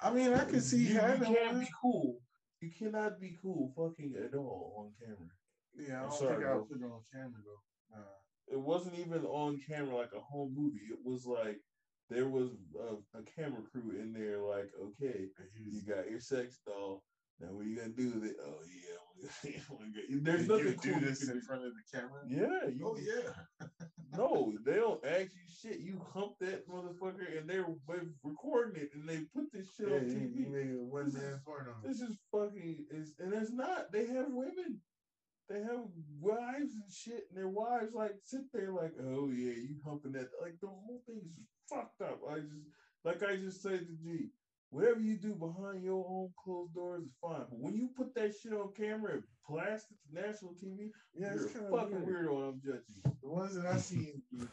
I mean, I could see you, you can't be cool. You cannot be cool fucking a doll on camera. Yeah, I I'm don't sorry, think I would put it on camera though. Uh, It wasn't even on camera like a home movie. It was like there was a, a camera crew in there. Like, okay, you got your sex doll. Now what you gonna do with it? Oh yeah, [LAUGHS] there's Did nothing you cool do you this in front of the camera? Yeah, you, Oh yeah. [LAUGHS] no, they don't ask you shit. You hump that motherfucker, and they're recording it, and they put this shit Yeah, on TV. you made a one man porno. This is fucking is and it's not. They have women. They have wives and shit, and their wives like sit there like, oh yeah, you humping that. Like the whole thing is fucked up. I just like I just said to G, whatever you do behind your own closed doors is fine. But when you put that shit on camera and blast it to national TV, Yeah, you're it's a kind of fucking weird. weirdo and I'm judging. The ones that I seen was,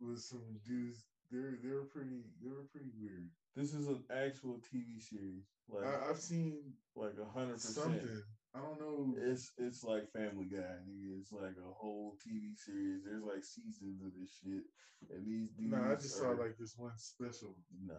was some dudes. They're they were pretty. They were pretty weird. This is an actual TV series. Like I, I've seen like a hundred percent. something. I don't know. It's it's like Family Guy. nigga. It's like a whole TV series. There's like seasons of this shit, and these dudes. No, I just saw like this one special nah.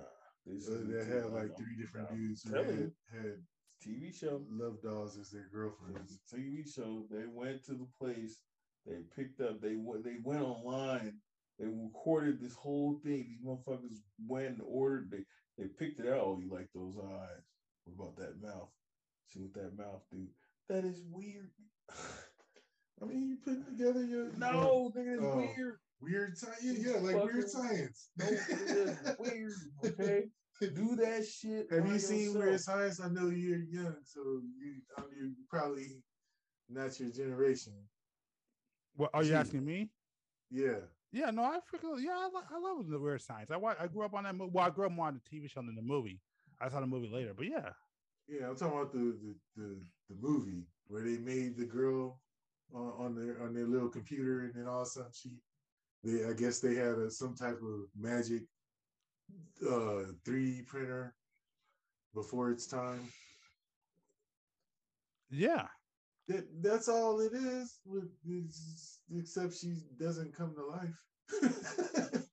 This uh, that had like three different dudes who had, had TV show. love dolls as their girlfriends. TV show. They went to the place. They picked up. They went. They went online. They recorded this whole thing. These motherfuckers went and ordered. They they picked it out. Oh, you like those eyes? What about that mouth? See what that mouth do? That is weird. [LAUGHS] I mean, you put together your no, nigga, it's Oh. weird. weird science. Yeah, yeah, like weird science. No, weird. Okay, [LAUGHS] do that shit. Have by you seen yourself. Weird Science? I know you're young, so you, I mean, you probably not your generation. What are you Gee. asking me? Yeah. Yeah, no, I freaking yeah, I, lo- I love the weird science. I wa- I grew up on that movie. Well, I grew up more on the TV show than the movie. I saw the movie later, but yeah, Yeah, I'm talking about the the, the, the movie where they made the girl on, on their on their little computer, and then all of a sudden she, they I guess they had a, some type of magic uh 3D printer before its time. yeah. That that's all it is. With except she doesn't come to life.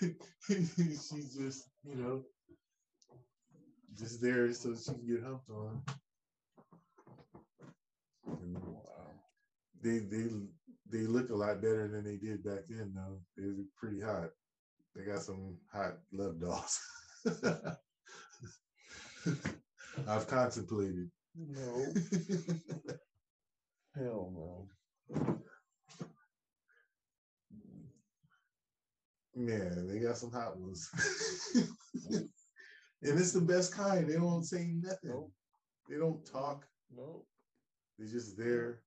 [LAUGHS] She's just you know just there so she can get humped on. And They they they look a lot better than they did back then though. They were pretty hot. They got some hot love dolls. [LAUGHS] I've contemplated. No, hell no. Man, they got some hot ones. [LAUGHS] And it's the best kind. They don't say nothing. Nope. They don't talk. No. They're just there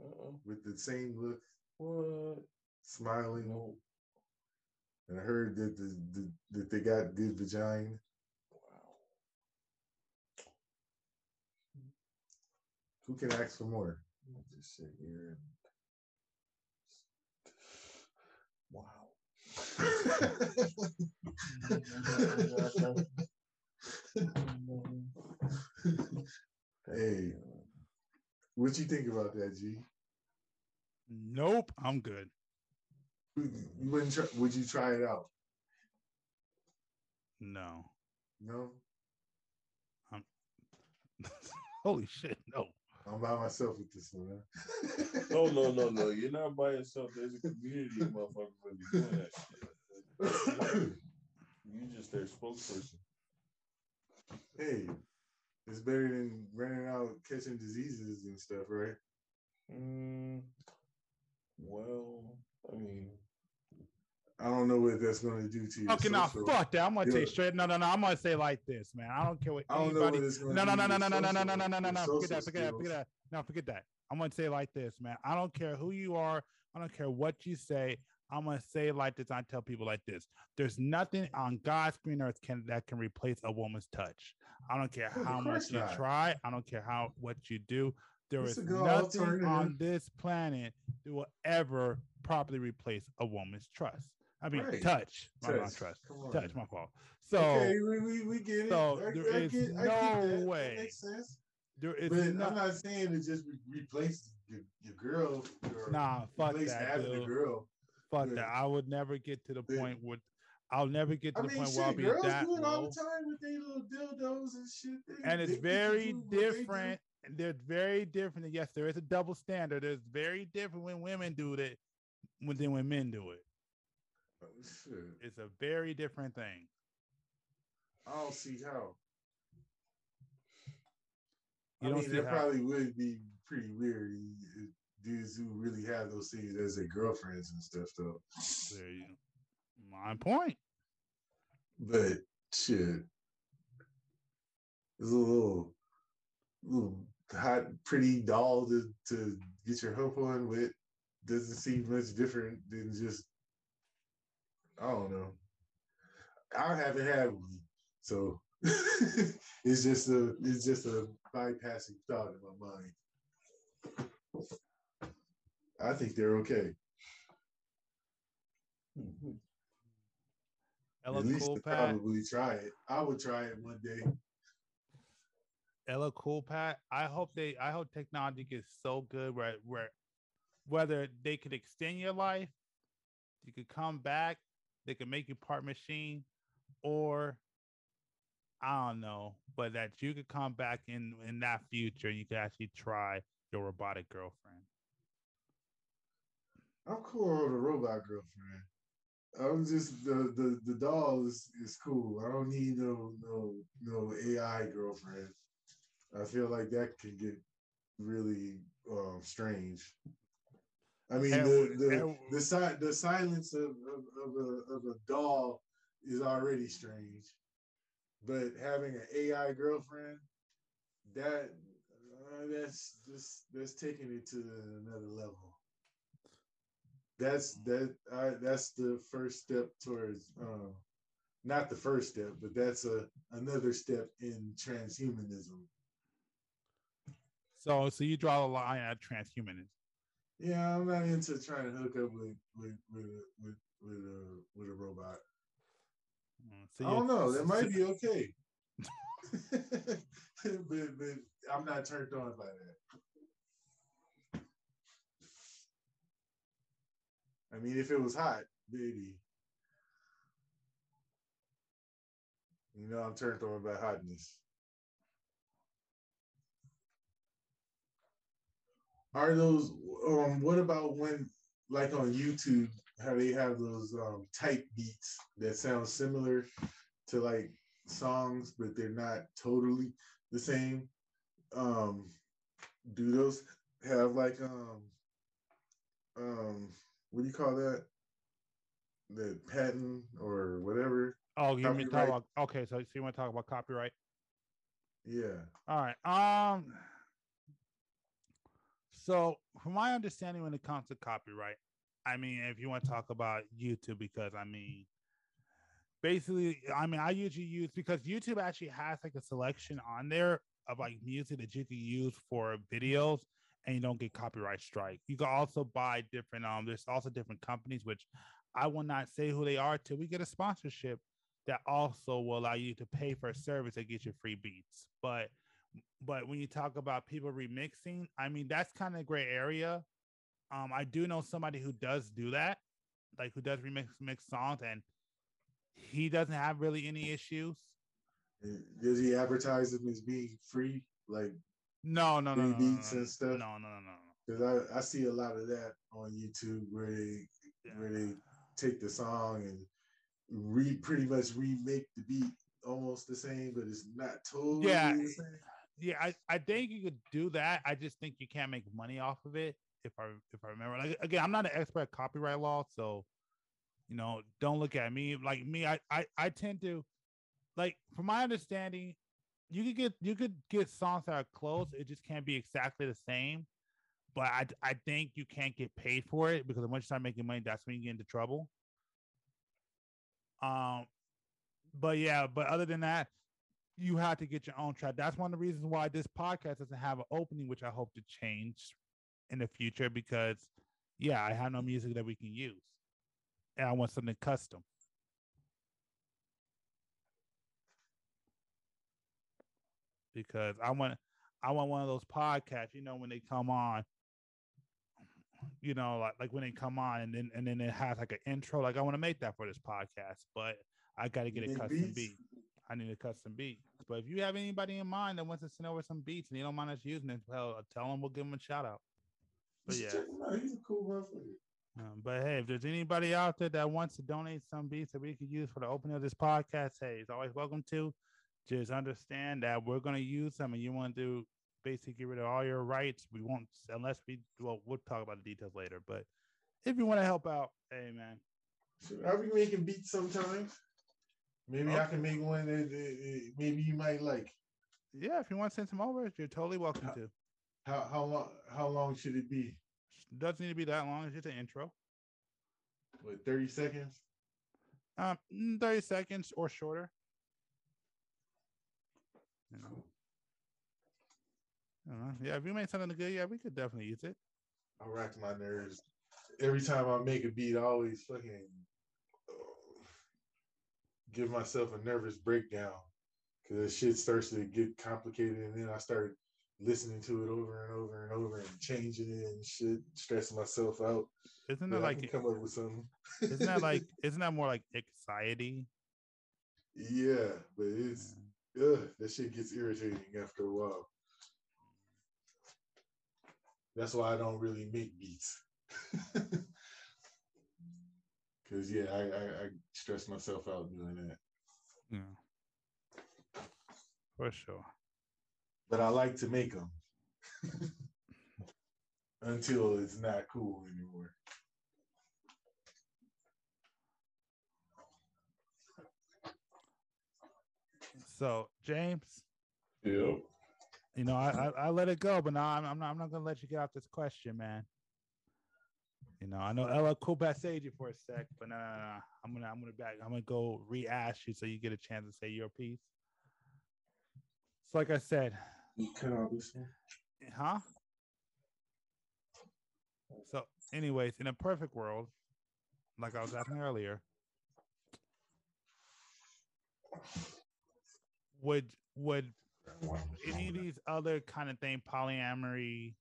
Uh-uh. with the same look, What? smiling. No. And I heard that the, the that they got good vagina. Wow. Who can ask for more? Just sit here and [LAUGHS] hey, what you think about that, G? Nope, I'm good. You wouldn't try, would you try it out? No. No, [LAUGHS] Holy shit, no. I'm by myself with this one. huh? No, no, no, no. [LAUGHS] You're not by yourself. There's a community of motherfuckers that be doing that shit. [COUGHS] You just their spokesperson. hey, it's better than running out catching diseases and stuff, right? Mm, well, I mean, I don't know what that's going to do to you. Okay, now fuck that. I'm tell you Yeah. straight. No, no, no. I'm gonna say like this, man. I don't care what I don't know anybody. what going No, to no, no, to no, no, no, no, no, no, social- no, no, no. Forget that. Forget that. Forget that. No, forget that. I'm gonna say like this, man. I don't care who you are. I don't care what you say. I'm gonna say like this. I tell people like this. There's nothing on God's green earth can that can replace a woman's touch. I don't care how much you try. I don't care how what you do. There is nothing on this planet that will ever properly replace a woman's trust. I mean, Right. touch. My Touch. trust. Touch. My fault. So okay, we, we, we get it. so I, there I is get, no way. That makes sense. there is But no- I'm not saying to just re- replace your, your girl. Or Nah, fuck that, a girl. Fuck Yeah. that. I would never get to the Yeah. point where I'll never get to I the mean, point shit, where I'll be girls that do it all the time with their little dildos and shit. They- And it's they very they different. And they're very different. And yes, there is a double standard. It's very different when women do it when- than when men do it. Oh, shit. It's a very different thing. I don't see how. You I mean, that how. probably would be pretty weird. Dudes who really have those things as their girlfriends and stuff, though. There you my point. But shit, it's a little, little hot, pretty doll to, to get your hump on with. Doesn't seem much different than just, I don't know. I haven't had one, so [LAUGHS] it's just a, it's just a bypassing thought in my mind. I think they're okay. Ella At least Cool probably try it. I would try it one day. LL Cool Pat. I hope they I hope technology gets so good where where whether they could extend your life, you could come back, they could make you part machine, or I don't know, but that you could come back in in that future and you could actually try your robotic girlfriend. I'm cool with a robot girlfriend. I'm just the the the doll is, is cool. I don't need no no no AI girlfriend. I feel like that can get really um strange. I mean And- the the and- the, si- the silence of, of, of a of a doll is already strange. But having an AI girlfriend, that uh, that's just that's taking it to another level that's that I, that's the first step towards um not the first step but that's a another step in transhumanism So so you draw the line at transhumanism. Yeah i'm not into trying to hook up with with with a, with with a with a robot. Mm, So i don't know. that might be [LAUGHS] okay. [LAUGHS] But but i'm not turned on by that. I mean if it was hot baby you know i'm turned on by hotness are those um what about when like on youtube how they have those um type beats that sound similar to like songs but they're not totally the same um do those have like um um what do you call that the patent or whatever Oh, you mean talk about okay? So, so you want to talk about copyright? Yeah. All right. Um. So, from my understanding, when it comes to copyright, I mean, if you want to talk about YouTube, because I mean, basically, I mean, I usually use because YouTube actually has like a selection on there of like music that you can use for videos, and you don't get copyright strike. You can also buy different. Um, there's also different companies which I will not say who they are till we get a sponsorship that also will allow you to pay for a service that gets you free beats. But but when you talk about people remixing, I mean that's kind of a gray area. Um, I do know somebody who does do that, like who does remix mix songs, and he doesn't have really any issues. Does he advertise them as being free? Like, No, no, no, no, no, beats no, and stuff? No, no, no, no. because I, I see a lot of that on YouTube where they Yeah. where they take the song and re pretty much remake the beat almost the same, but it's not totally Yeah. the same. Yeah, I, I think you could do that. I just think you can't make money off of it. If I if I remember, like again, I'm not an expert at copyright law, so you know, don't look at me like me. I I, I tend to like, from my understanding, you could get you could get songs that are close. It just can't be exactly the same. But I I think you can't get paid for it because once you start making money, that's when you get into trouble. Um, but yeah, but other than that, you have to get your own track. That's one of the reasons why this podcast doesn't have an opening, which I hope to change in the future because yeah, I have no music that we can use. And I want something custom. Because I want I want one of those podcasts, you know, when they come on, you know, like like when they come on and then and then it has like an intro. Like I want to make that for this podcast, but I gotta get a custom beats? beat. I need a custom beat. But if you have anybody in mind that wants to send over some beats and you don't mind us using it, well, tell them we'll give them a shout out. But yeah. He's a cool motherfucker. um, but hey, if there's anybody out there that wants to donate some beats that we could use for the opening of this podcast, hey, it's always welcome to. Just understand that we're gonna use them, and you want to basically get rid of all your rights. We won't unless we well, we'll talk about the details later. But if you want to help out, hey man, I'll be making beats sometimes. Maybe I can make one that, that- maybe you might like. yeah, if you want to send some over, you're totally welcome to. How how long how long should it be? Doesn't need to be that long. It's just an intro. What thirty seconds? Um, mm, 30 seconds or shorter. You know. Yeah, if you made something good, yeah, we could definitely use it. I rack my nerves. Every time I make a beat, I always fucking give myself a nervous breakdown because shit starts to get complicated, and then I start listening to it over and over and over and changing it and shit, stressing myself out. Isn't that I can like come up with something. isn't that like [LAUGHS] isn't that more like anxiety? yeah, but it's ugh, that shit gets irritating after a while. That's why I don't really make beats. [LAUGHS] Cause yeah, I, I, I stress myself out doing that. Yeah. For sure. But I like to make them [LAUGHS] until it's not cool anymore. So James, Yep. you know, I, I I let it go, but now I'm I'm not I'm not gonna let you get off this question, man. You know, I know oh, LL Cool saved you for a sec, but no, no, no. I'm gonna I'm gonna back. I'm gonna go re-ask you so you get a chance to say your piece. So, like I said, You cut all this huh? So, anyways, in a perfect world, like I was asking earlier, would would any of these other kind of thing, polyamory,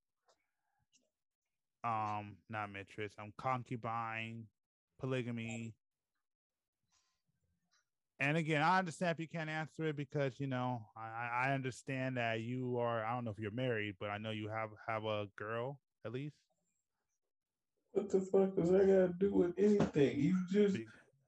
um, not mistress, I'm concubine, polygamy. And again, I understand if you can't answer it because you know I, I understand that you are. I don't know if you're married, but I know you have have a girl at least. What the fuck does that got to do with anything? You just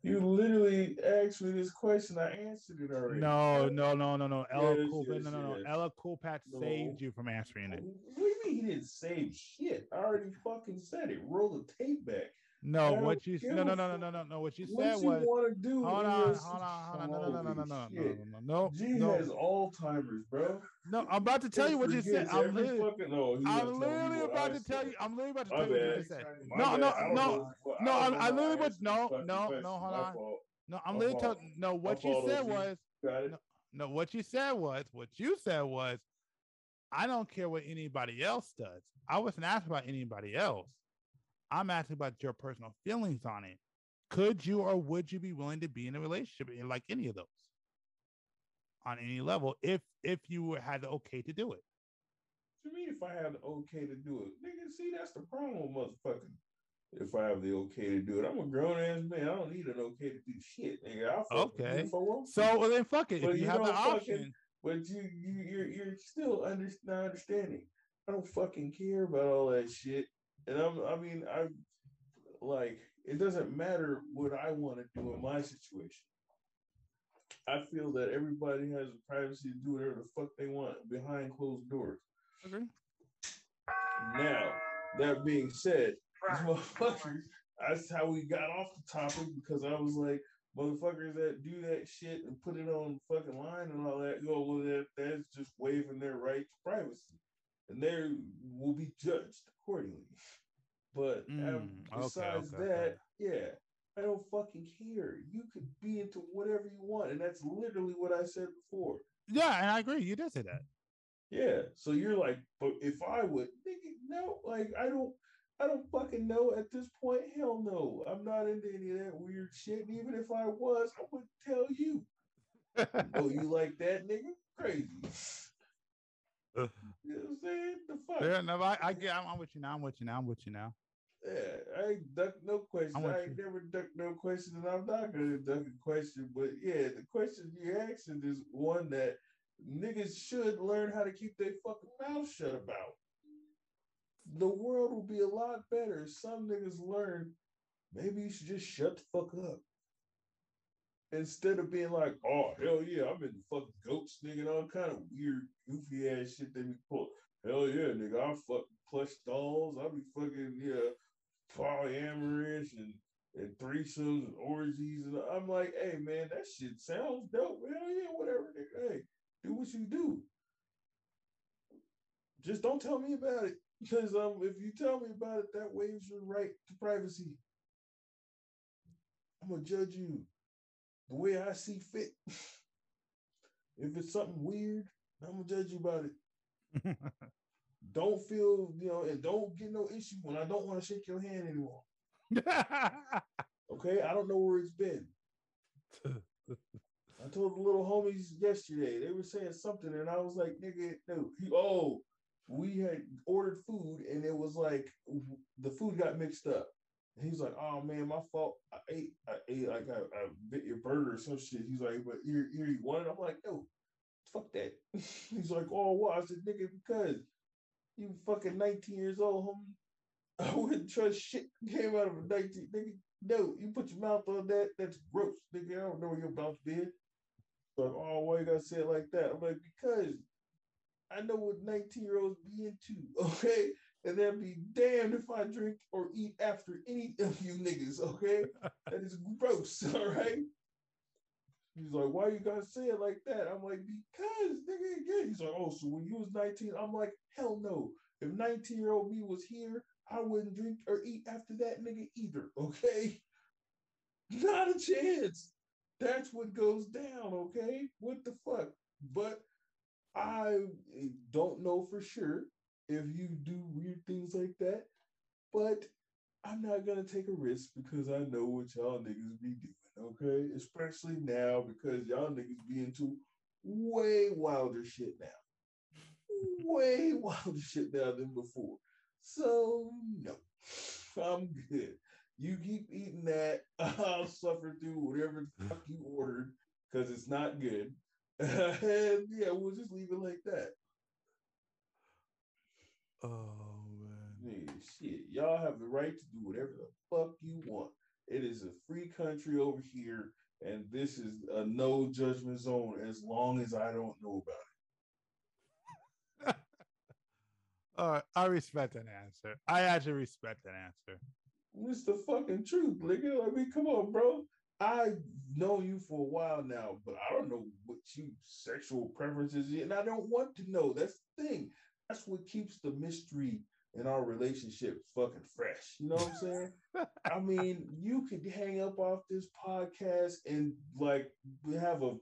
you literally asked me this question. I answered it already. No, no, no, no, no. LL Yes, Cool, yes, no, no, no. yes. LL Cool Pat No. saved you from answering it. What do you mean he didn't save shit? I already fucking said it. Roll the tape back. No, what you no no no no no no no. What you said was want to do. hold on, hold on, hold on. No, no, no, no, no, no, no, no, no, no, G no. has Alzheimer's, bro. No, I'm about to tell you what you said. I'm literally, fucking- no, he I'm gonna tell me literally what about to tell you. I'm literally about to tell you what you said. No, no, no, no. I I, don't I know literally, to no, no, no. Hold on. No, I'm literally telling. No, what you said was no. What you said was what you said was. I don't care what anybody else does. I wasn't asking about anybody else. I'm asking about your personal feelings on it. Could you or would you be willing to be in a relationship like any of those on any level if if you had the okay to do it? To me, if I have the okay to do it? Nigga, see, that's the problem, motherfucker. If I have the okay to do it, I'm a grown ass man. I don't need an okay to do shit, nigga. Okay. if I want to. So well, then fuck it. But if you, you have the don't fucking- option, But you, you, you're, you're still under, not understanding. I don't fucking care about all that shit. And I'm, I mean, I like it doesn't matter what I want to do in my situation. I feel that everybody has the privacy to do whatever the fuck they want behind closed doors. agree. Now, that being said, these motherfuckers, that's how we got off the topic because I was like, motherfuckers that do that shit and put it on fucking line and all that, go, well, that, that's just waiving their right to privacy. And they will be judged accordingly. But um, Mm, okay, besides okay, that, okay. yeah, I don't fucking care. You could be into whatever you want. And that's literally what I said before. Yeah, and I agree. You did say that. Yeah. So you're like, but if I would, nigga, no, like I don't, I don't fucking know at this point. Hell no, I'm not into any of that weird shit. And even if I was, I wouldn't tell you. [LAUGHS] oh, you like that, nigga? Crazy. You know what I'm saying? The fuck? Fair enough. I, I get. I'm, I'm with you now. I'm with you now. I'm with you now. Yeah, I ain't duck no question. I ain't you. never duck no question, and I'm not gonna duck a question. But yeah, the question you asking is one that niggas should learn how to keep their fucking mouth shut about. The world will be a lot better if some niggas learn. Maybe you should just shut the fuck up. Instead of being like, oh hell yeah, I'm in fucking goats, nigga, and all kind of weird, goofy ass shit they be pull. Hell yeah, nigga, I fuck plush dolls. I be fucking yeah, polyamorous and and threesomes and orgies, and I'm like, hey man, that shit sounds dope. Hell yeah, whatever, nigga. Hey, do what you do. Just don't tell me about it, because um, if you tell me about it, that waives your right to privacy. I'm gonna judge you the way I see fit. if it's something weird, I'm gonna judge you about it. [LAUGHS] don't feel, you know, and don't get no issue when I don't want to shake your hand anymore. [LAUGHS] Okay, I don't know where it's been. [LAUGHS] I told the little homies yesterday, they were saying something, and I was like, nigga, no, he, oh, we had ordered food, and it was like the food got mixed up. And he's like, oh man, my fault. I ate, I ate like I, bit your burger or some shit. He's like, but here, here you want it? I'm like, no, fuck that. [LAUGHS] he's like, oh, what? I said, nigga, because you fucking 19 years old, homie. [LAUGHS] I wouldn't trust shit came out of a 19 nigga. No, you put your mouth on that, that's gross, nigga. I don't know where your mouth been. Like, oh, why you gotta say it like that? I'm like, because I know what 19 year olds be into, [LAUGHS] okay? And that'd be damned if I drink or eat after any of you niggas, okay? [LAUGHS] that is gross, [LAUGHS] all right? He's like, why you gotta say it like that? I'm like, because nigga, again. He's like, oh, so when you was 19, I'm like, hell no. If 19 year old me was here, I wouldn't drink or eat after that nigga either, okay? [LAUGHS] Not a chance. That's what goes down, okay? What the fuck? But I don't know for sure if you do weird things like that, but I'm not gonna take a risk because I know what y'all niggas be doing, okay? Especially now because y'all niggas be into way wilder shit now. Way [LAUGHS] wilder shit now than before. So no, [LAUGHS] I'm good. You keep eating that. [LAUGHS] I'll suffer through whatever the fuck you ordered because it's not good. and yeah, we'll just leave it like that. Oh man. Shit, y'all have the right to do whatever the fuck you want. It is a free country over here, and this is a no judgment zone as long as I don't know about it. [LAUGHS] All right, I respect that answer. I actually respect that answer. It's the fucking truth, nigga. I mean, come on, bro. I know you for a while now, but I don't know what you sexual preferences is, and I don't want to know. That's the thing. That's what keeps the mystery in our relationship fucking fresh. You know what I'm saying? [LAUGHS] I mean, you could hang up off this podcast and like have a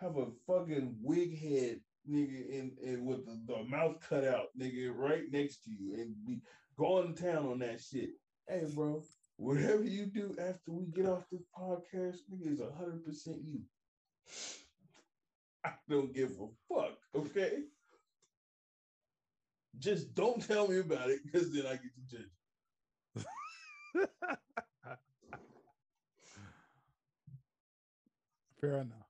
have a fucking wig head nigga and, and with the, the mouth cut out nigga right next to you and be going to town on that shit. Hey bro, whatever you do after we get off this podcast, nigga is hundred percent you. I don't give a fuck, okay? Just don't tell me about it because then I get to judge. Fair enough.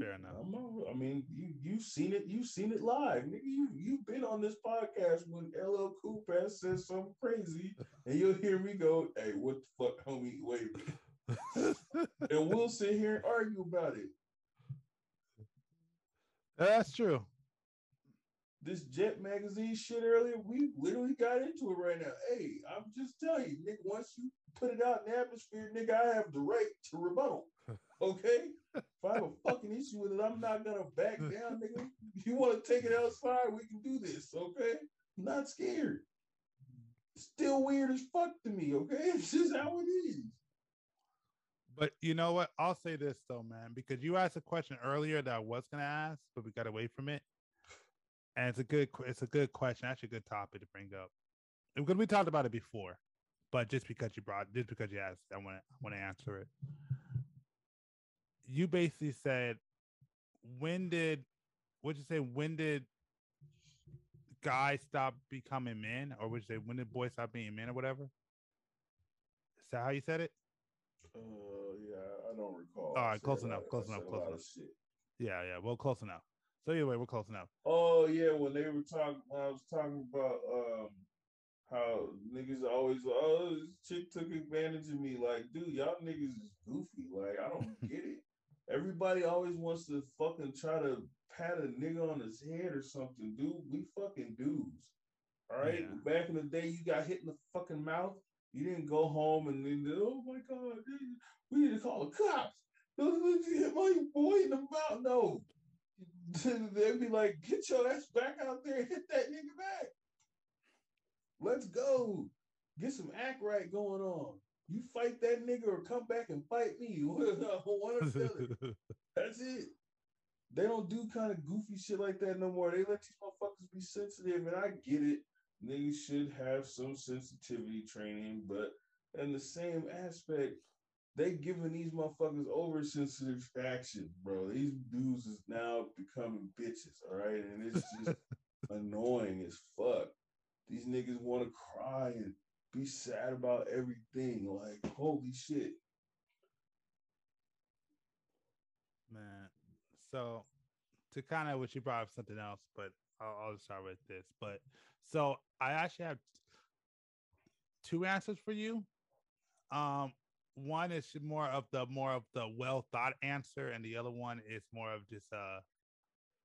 Fair enough. Not- I mean, you you've seen it. You've seen it live, nigga. You you've been on this podcast when LL Cool Pat says something crazy, and you'll hear me go, "Hey, what the fuck, homie? Wait." [LAUGHS] and we'll sit here and argue about it. That's true. This Jet magazine shit earlier, we literally got into it right now. Hey, I'm just telling you, nigga. Once you put it out in the atmosphere, nigga, I have the right to rebuttal. [LAUGHS] Okay. If I have a fucking issue with it, I'm not gonna back down, nigga. If you want to take it outside, we can do this, okay? I'm not scared. Still weird as fuck to me, okay? [LAUGHS] It's just how it is. But you know what? I'll say this though, man, because you asked a question earlier that I was gonna ask, but we got away from it. And it's a good, it's a good question. Actually, a good topic to bring up because we talked about it before. But just because you brought, just because you asked, I want to, I want to answer it. You basically said, when did, what'd you say? When did guys stop becoming men, or would you say when did boys stop being men, or whatever? Is that how you said it? Uh, yeah, I don't recall. All right, close enough, close enough, close enough. Yeah, yeah. Well, close enough. So anyway, we're close now. Oh yeah, when they were talking, when I was talking about um how niggas always oh this chick took advantage of me. Like, dude, y'all niggas is goofy. Like, I don't [LAUGHS] get it. Everybody always wants to fucking try to pat a nigga on his head or something, dude. We fucking dudes. All right. Yeah. Back in the day, you got hit in the fucking mouth. You didn't go home and then oh my god, we need to call the cops. [LAUGHS] You hit my boy in the mouth. No, [LAUGHS] they'd be like, get your ass back out there hit that nigga back. Let's go. Get some act right going on. You fight that nigga or come back and fight me. [LAUGHS] One or the. [LAUGHS] That's it. They don't do kind of goofy shit like that no more. They let these motherfuckers be sensitive, and I get it. Niggas should have some sensitivity training, but in the same aspect, they giving these motherfuckers oversensitive action, bro. These dudes is now becoming bitches, all right? And it's just [LAUGHS] annoying as fuck. These niggas want to cry and be sad about everything. Like, holy shit. Man. So to kind of what you brought up something else, but I'll, I'll start with this. But so I actually have two answers for you. Um, one is more of the more of the well thought answer, and the other one is more of just uh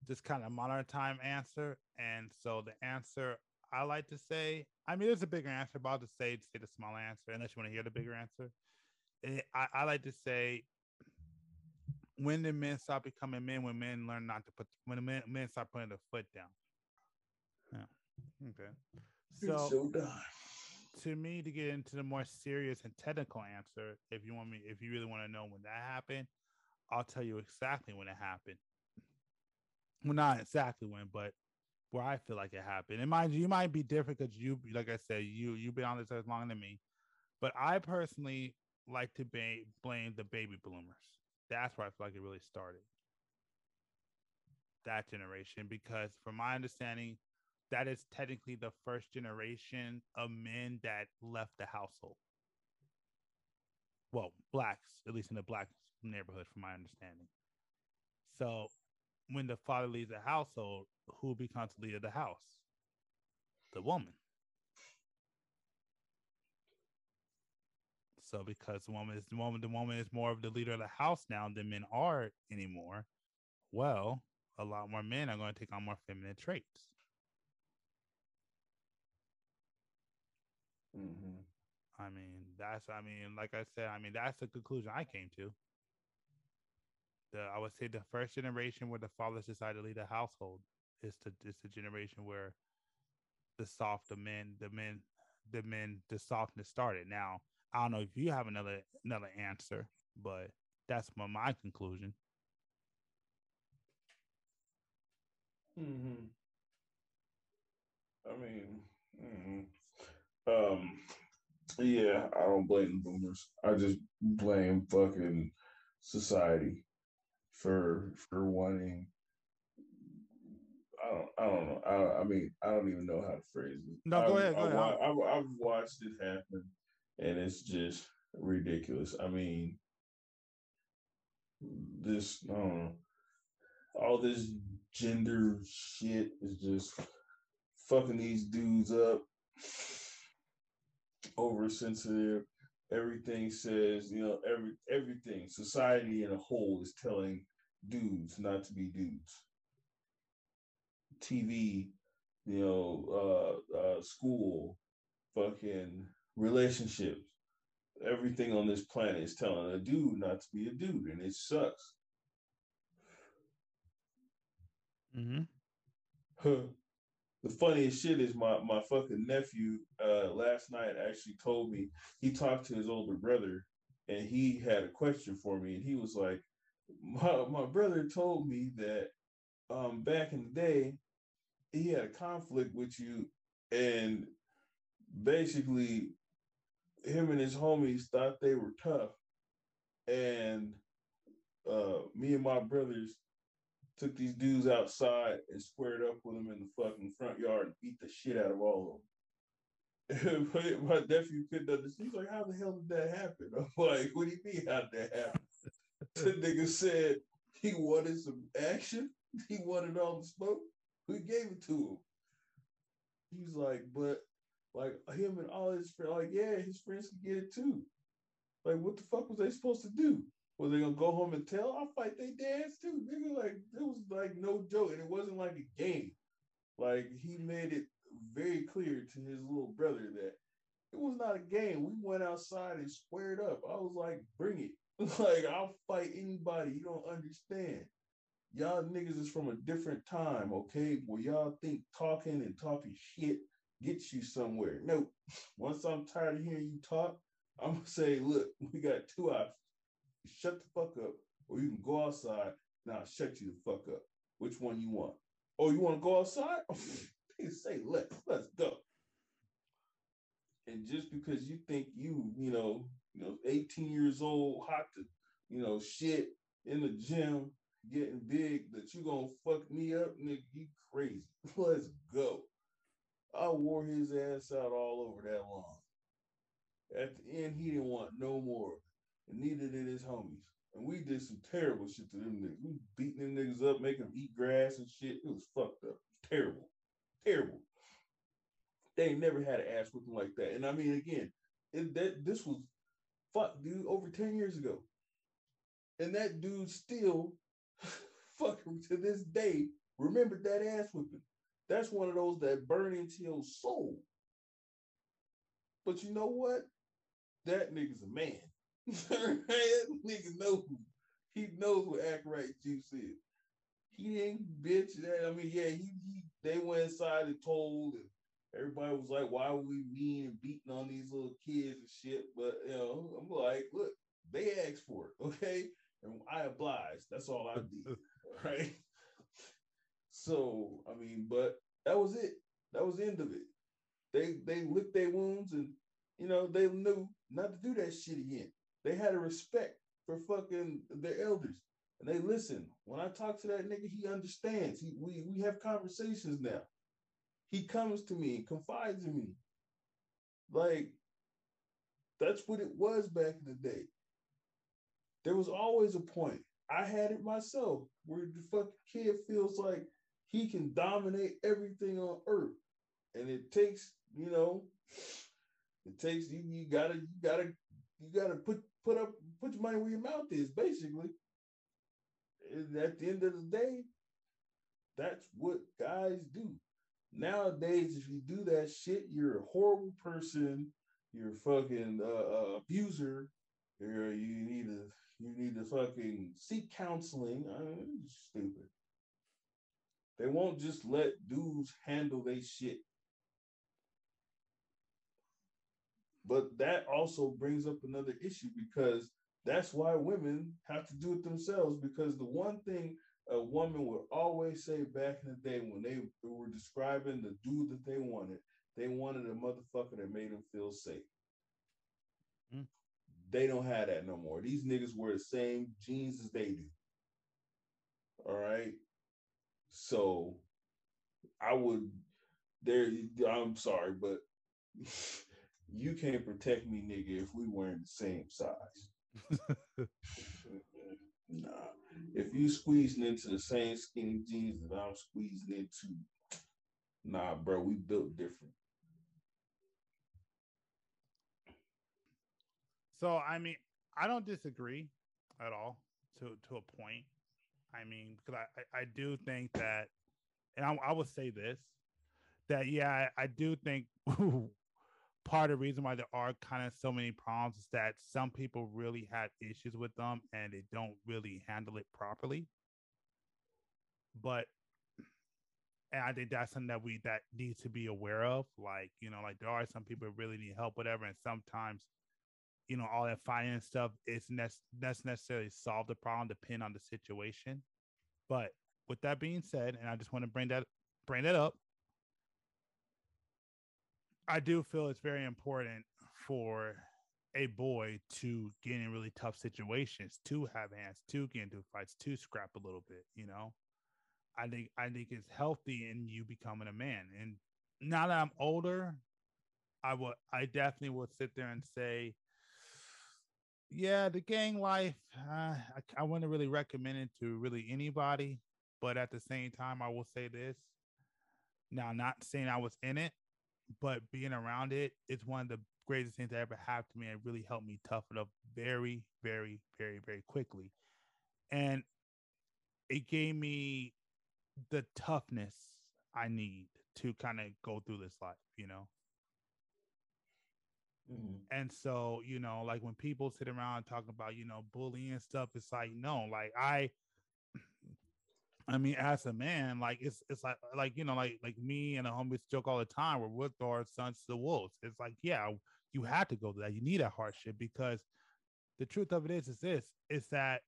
just kind of modern time answer. And so the answer I like to say, I mean, there's a bigger answer, but I'll just say say the small answer, unless you want to hear the bigger answer. Eh, I, I like to say when did men stop becoming men? When men learn not to put when the men, men start putting their foot down. Yeah. Okay. So so done. To me, to get into the more serious and technical answer, if you want me, if you really want to know when that happened, I'll tell you exactly when it happened. Well, not exactly when, but where I feel like it happened. And mind you, you might be different because you, like I said, you you've been on this earth longer than me. But I personally like to ba- blame the baby bloomers. That's where I feel like it really started. That generation, because from my understanding, that is technically the first generation of men that left the household. Well, blacks, at least in the black neighborhood, from my understanding. So when the father leaves the household, who becomes the leader of the house? The woman. So because the woman is the woman, the woman is more of the leader of the house now than men are anymore. Well, a lot more men are going to take on more feminine traits. Mhm. I mean, that's I mean, like I said, I mean, that's the conclusion I came to. The I would say the first generation where the fathers decided to lead a household is the is the generation where the soft, the men, the men, the men, the softness started. Now, I don't know if you have another another answer, but that's my my conclusion. hmm I mean, mhm. Um, yeah, I don't blame the boomers. I just blame fucking society for for wanting. I don't. I don't know. I. I mean, I don't even know how to phrase it. No, go I've- ahead, go I've, ahead. wa- I've, I've watched it happen, and it's just ridiculous. I mean, this. I don't know. All this gender shit is just fucking these dudes up. Oversensitive. Everything says, you know, every everything. Society in a whole is telling dudes not to be dudes. TV, you know, uh, uh, school, fucking relationships. Everything on this planet is telling a dude not to be a dude, and it sucks. Mm-hmm. The funniest shit is my my fucking nephew uh last night actually told me he talked to his older brother and he had a question for me and he was like my, my brother told me that um back in the day he had a conflict with you and basically him and his homies thought they were tough and uh me and my brothers took these dudes outside and squared up with them in the fucking front yard and beat the shit out of all of them. [LAUGHS] my nephew couldn't understand. He's like, "How the hell did that happen?" [LAUGHS] I'm like, "What do you mean? How that happen?" [LAUGHS] the nigga said he wanted some action. He wanted all the smoke. We gave it to him. He's like, but like him and all his friends, like, yeah, his friends can get it too. Like, what the fuck was they supposed to do? Was they gonna go home and tell? I'll fight they dads too, nigga. Like it was like no joke, and it wasn't like a game. Like he made it very clear to his little brother that it was not a game. We went outside and squared up. I was like, bring it. [LAUGHS] like I'll fight anybody. You don't understand. Y'all niggas is from a different time, okay? Where y'all think talking and talking shit gets you somewhere. No, [LAUGHS] once I'm tired of hearing you talk, I'm gonna say, look, we got two options shut the fuck up, or you can go outside. Now shut you the fuck up. Which one you want? Oh, you want to go outside? [LAUGHS] Say let's let's go. And just because you think you, you know, you know, 18 years old, hot to, you know, shit in the gym, getting big, that you gonna fuck me up, nigga, you crazy. [LAUGHS] Let's go. I wore his ass out all over that lawn. At the end, he didn't want no more and neither did his homies. And we did some terrible shit to them niggas. We beating them niggas up, making them eat grass and shit. It was fucked up. Terrible. Terrible. They ain't never had an ass whooping like that. And I mean, again, it, that this was fuck, dude, over 10 years ago. And that dude still [LAUGHS] fucking to this day remembered that ass whipping. That's one of those that burn into your soul. But you know what? That nigga's a man. [LAUGHS] that nigga knows. He knows what act right juice is. He ain't bitch that. I mean, yeah, he, he they went inside and told, and everybody was like, "Why were we mean and beating on these little kids and shit?" But you know, I'm like, look, they asked for it, okay, and I obliged. That's all I did, [LAUGHS] [LAUGHS] right? So I mean, but that was it. That was the end of it. They they licked their wounds and you know they knew not to do that shit again. They had a respect for fucking their elders. And they listen. When I talk to that nigga, he understands. He we we have conversations now. He comes to me and confides in me. Like that's what it was back in the day. There was always a point. I had it myself where the fucking kid feels like he can dominate everything on earth. And it takes, you know, it takes you you gotta you gotta you gotta put put up put your money where your mouth is, basically. And at the end of the day, that's what guys do. Nowadays, if you do that shit, you're a horrible person. you're a fucking uh, uh, abuser, or you need to you need to fucking seek counseling. I mean, stupid. They won't just let dudes handle their shit. But that also brings up another issue because that's why women have to do it themselves. Because the one thing a woman would always say back in the day when they were describing the dude that they wanted, they wanted a motherfucker that made them feel safe. Mm. They don't have that no more. These niggas wear the same jeans as they do. All right. So I would there I'm sorry, but [LAUGHS] you can't protect me, nigga, if we weren't the same size. [LAUGHS] nah. If you squeezing into the same skinny jeans that I'm squeezing into, nah, bro, we built different. So I mean, I don't disagree at all to to a point. I mean, because I, I, I do think that, and I, I would say this, that yeah, I, I do think [LAUGHS] part of the reason why there are kind of so many problems is that some people really have issues with them and they don't really handle it properly. But and I think that's something that we that needs to be aware of. Like, you know, like there are some people really need help, whatever, and sometimes you know, all that finance stuff isn't that's necessarily solve the problem, depend on the situation. But with that being said, and I just want to bring that bring that up, I do feel it's very important for a boy to get in really tough situations, to have hands, to get into fights, to scrap a little bit. You know, I think I think it's healthy in you becoming a man. And now that I'm older, I would I definitely would sit there and say yeah, the gang life, uh, I, I wouldn't really recommend it to really anybody. But at the same time, I will say this. Now, not saying I was in it, but being around it, it is one of the greatest things that ever happened to me. It really helped me toughen up very, very, very, very quickly. And it gave me the toughness I need to kind of go through this life, you know? Mm-hmm. And so, you know, like when people sit around talking about, you know, bullying and stuff, it's like, no, like I I mean, as a man, like it's it's like like you know, like like me and the homies joke all the time. We're with our sons to the wolves. It's like, yeah, you had to go through that. You need that hardship because the truth of it is, is this: is that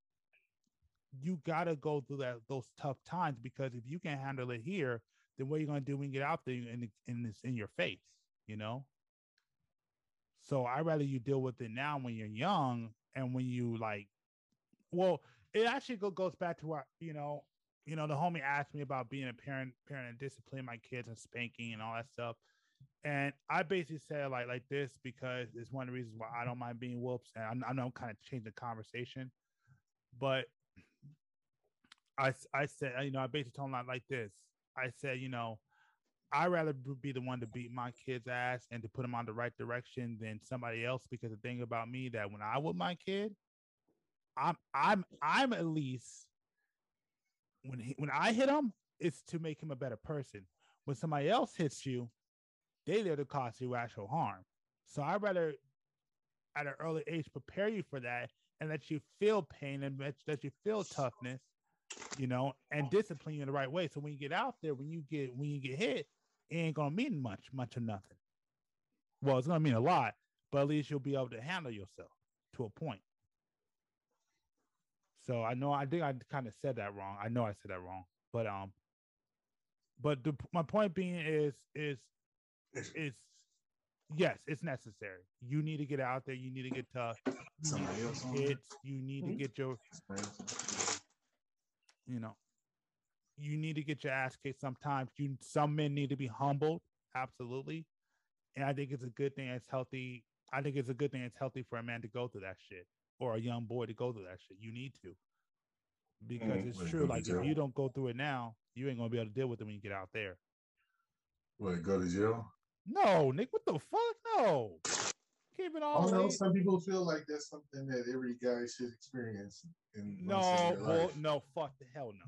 you got to go through that those tough times because if you can't handle it here, then what are you to do when you get out there and in this in your face? You know. So I rather you deal with it now when you're young and when you like. Well, it actually go, goes back to what you know. You know, the homie asked me about being a parent, parent and disciplining my kids and spanking and all that stuff. And I basically said like like this because it's one of the reasons why I don't mind being whoops. And I, I know I'm kind of changing the conversation, but I I said you know I basically told him like this. I said you know I'd rather be the one to beat my kid's ass and to put them on the right direction than somebody else. Because the thing about me that when I with my kid, I'm I'm I'm at least when he, when I hit him, it's to make him a better person. When somebody else hits you, they there to cause you actual harm. So I'd rather at an early age prepare you for that and let you feel pain and let, let you feel toughness, you know, and discipline you in the right way. So when you get out there, when you get when you get hit, it ain't gonna mean much, much or nothing. Well, it's gonna mean a lot, but at least you'll be able to handle yourself to a point. So I know I think I kind of said that wrong. I know I said that wrong, but um, but the, my point being is is is yes, it's necessary. You need to get out there. You need to get tough. You need to get kids. You need to get your, you know, you need to get your ass kicked sometimes. You some men need to be humbled, absolutely. And I think it's a good thing. It's healthy. I think it's a good thing. It's healthy for a man to go through that shit, or a young boy to go through that shit. You need to, because Mm, it's true. Like if you don't go through it now, you ain't gonna be able to deal with it when you get out there. What, go to jail? No, Nick, what the fuck? No, keep it I all. don't know. Some people feel like that's something that every guy should experience. In No, well, no, fuck the hell no.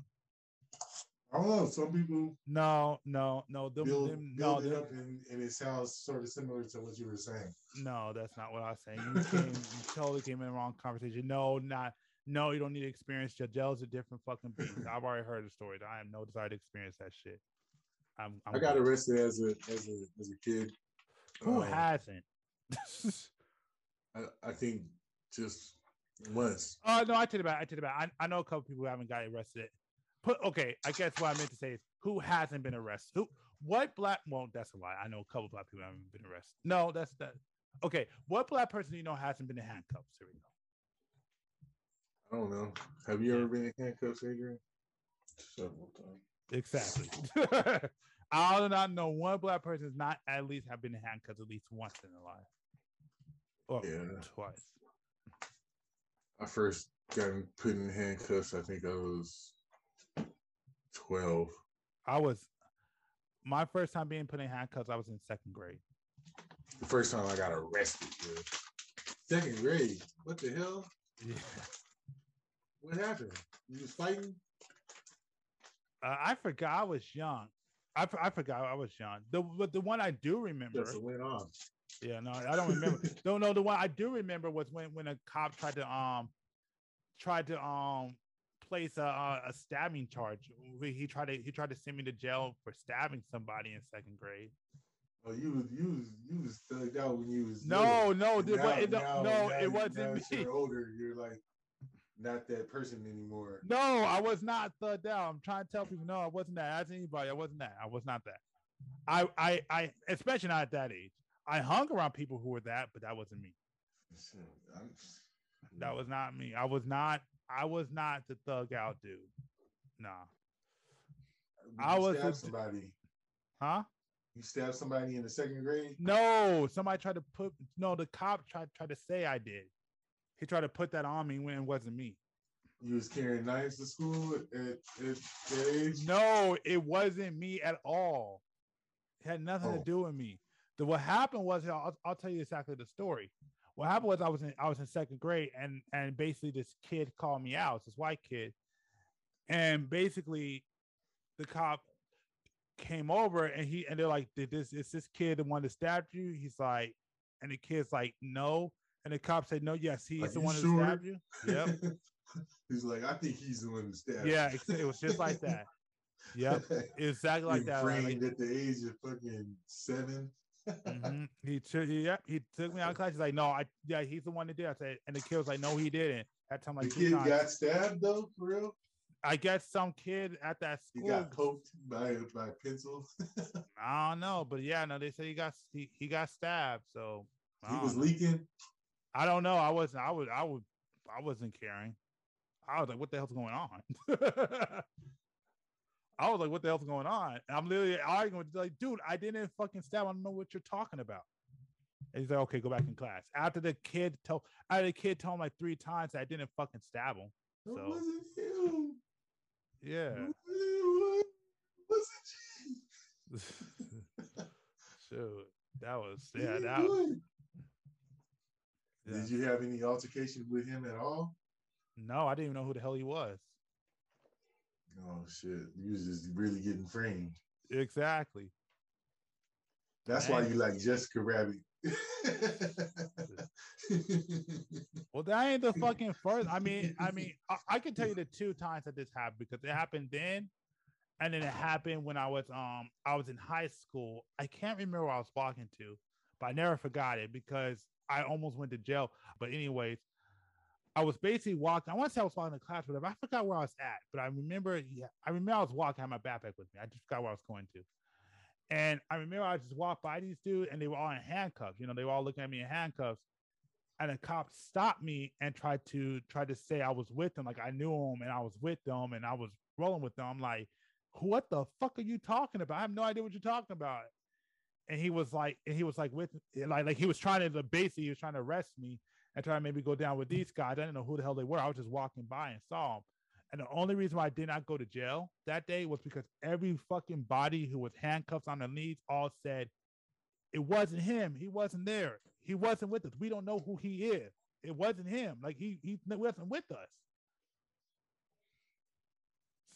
I don't know. Some people No, no, no. Them, build, them, no, build it them- up, and, and it sounds sort of similar to what you were saying. no, that's not what I was saying. You, came, you [LAUGHS] totally came in the wrong conversation. No, not. No, you don't need to experience. Jajel's a different fucking beast. I've already heard the stories. I have no desire to experience that shit. I'm, I'm I got arrested as a as a as a kid. Who Um, hasn't? I, I think just once. Oh no, I it back. I it back. I, I know a couple people who haven't got arrested. Put okay. I guess what I meant to say is who hasn't been arrested. Who? What black? Well, that's a lie. I know a couple black people haven't been arrested. No, that's that. Okay, what black person do you know hasn't been in handcuffs? Here we go. I don't know. Have you ever been in handcuffs, Adrian? Several times. Exactly. [LAUGHS] I do not know one black person has not at least have been in handcuffs at least once in their life, or Yeah. twice. I first got put in handcuffs. I think I was twelve. I was my first time being put in handcuffs. I was in second grade. The first time I got arrested. Yeah. Second grade. What the hell? Yeah. What happened? You was fighting? Uh, I forgot I was young. I, I forgot I was young. The but the one I do remember. Just went on. Yeah, no, I don't remember. [LAUGHS] no, no, the one I do remember was when when a cop tried to um tried to um place a a, a stabbing charge. He tried to he tried to send me to jail for stabbing somebody in second grade. Oh, you was you was you was thugged out when you was No, little. no, wa- now- it, no, now- no, now- it wasn't as me. You're older. You're like not that person anymore. No, I was not thugged out. I'm trying to tell people, no, I wasn't that. Ask anybody, I wasn't that. I was not that. I, I, I, especially not at that age. I hung around people who were that, but that wasn't me. That was not me. I was not. I was not the thug out dude. Nah. I was stabbed a- somebody. Huh? You stabbed somebody in the second grade. No. Somebody tried to put. No, the cop tried tried to say I did. He tried to put that on me when it wasn't me. You was carrying knives to school at, at, at that age. No, it wasn't me at all. It had nothing Oh. to do with me. The, what happened was I'll, I'll tell you exactly the story. What happened was I was in I was in second grade and and basically this kid called me out. It's this white kid, and basically the cop came over and he and they're like, "Did this is this kid the one that stabbed you?" He's like, and the kid's like, "No," and the cop said, "No, yes, he's Like, the one sure?" that stabbed you." Yep. [LAUGHS] He's like, I think he's the one who stabbed. Yeah, you." it, it was just like that. [LAUGHS] Yep, exactly like that. like- Framed at the age of fucking seven. Mhm. [LAUGHS] He took he, yep, he took me out of class. He's like, no, I yeah, he's the one that did. I said, and the kid was like, no, he didn't. That time The like two kid times. got stabbed though, for real. I guess some kid at that He school. got poked by by a pencil. [LAUGHS] I don't know, but yeah, no, they said he got he, he got stabbed. So he was know. leaking. I don't know. I wasn't. I would. I would. I wasn't caring. I was like, what the hell's going on? [LAUGHS] I was like, what the hell's going on? And I'm literally arguing with like, dude, I didn't fucking stab. I don't know what you're talking about. And he's like, okay, go back in class. After the kid told, after the kid told him like three times that I didn't fucking stab him. It So wasn't you. yeah. It wasn't [LAUGHS] you. Shoot, that was yeah. That was, yeah. Did you have any altercation with him at all? no, I didn't even know who the hell he was. Oh shit! You was just really getting framed. Exactly. That's why you like Jessica Rabbit. [LAUGHS] Well, that ain't the fucking first. I mean, I mean, I, I can tell you the two times that this happened because it happened then, and then it happened when I was um I was in high school. I can't remember where I was walking to, but I never forgot it because I almost went to jail. But anyways, I was basically walking. I want to say I was walking to class, whatever. I forgot where I was at, but I remember. Yeah, I remember I was walking. I had my backpack with me. I just forgot where I was going to. And I remember I just walked by these dudes, and they were all in handcuffs. You know, they were all looking at me in handcuffs and a cop stopped me and tried to try to say I was with them, like I knew them and I was with them and I was rolling with them. I'm like, what the fuck are you talking about? I have no idea what you're talking about. And he was like, and he was like with like like he was trying to basically he was trying to arrest me and try to maybe go down with mm. these guys. I didn't know who the hell they were. I was just walking by and saw them. And the only reason why I did not go to jail that day was because every fucking body who was handcuffed on their knees all said it wasn't him. He wasn't there. He wasn't with us. We don't know who he is. It wasn't him. Like he he wasn't with us.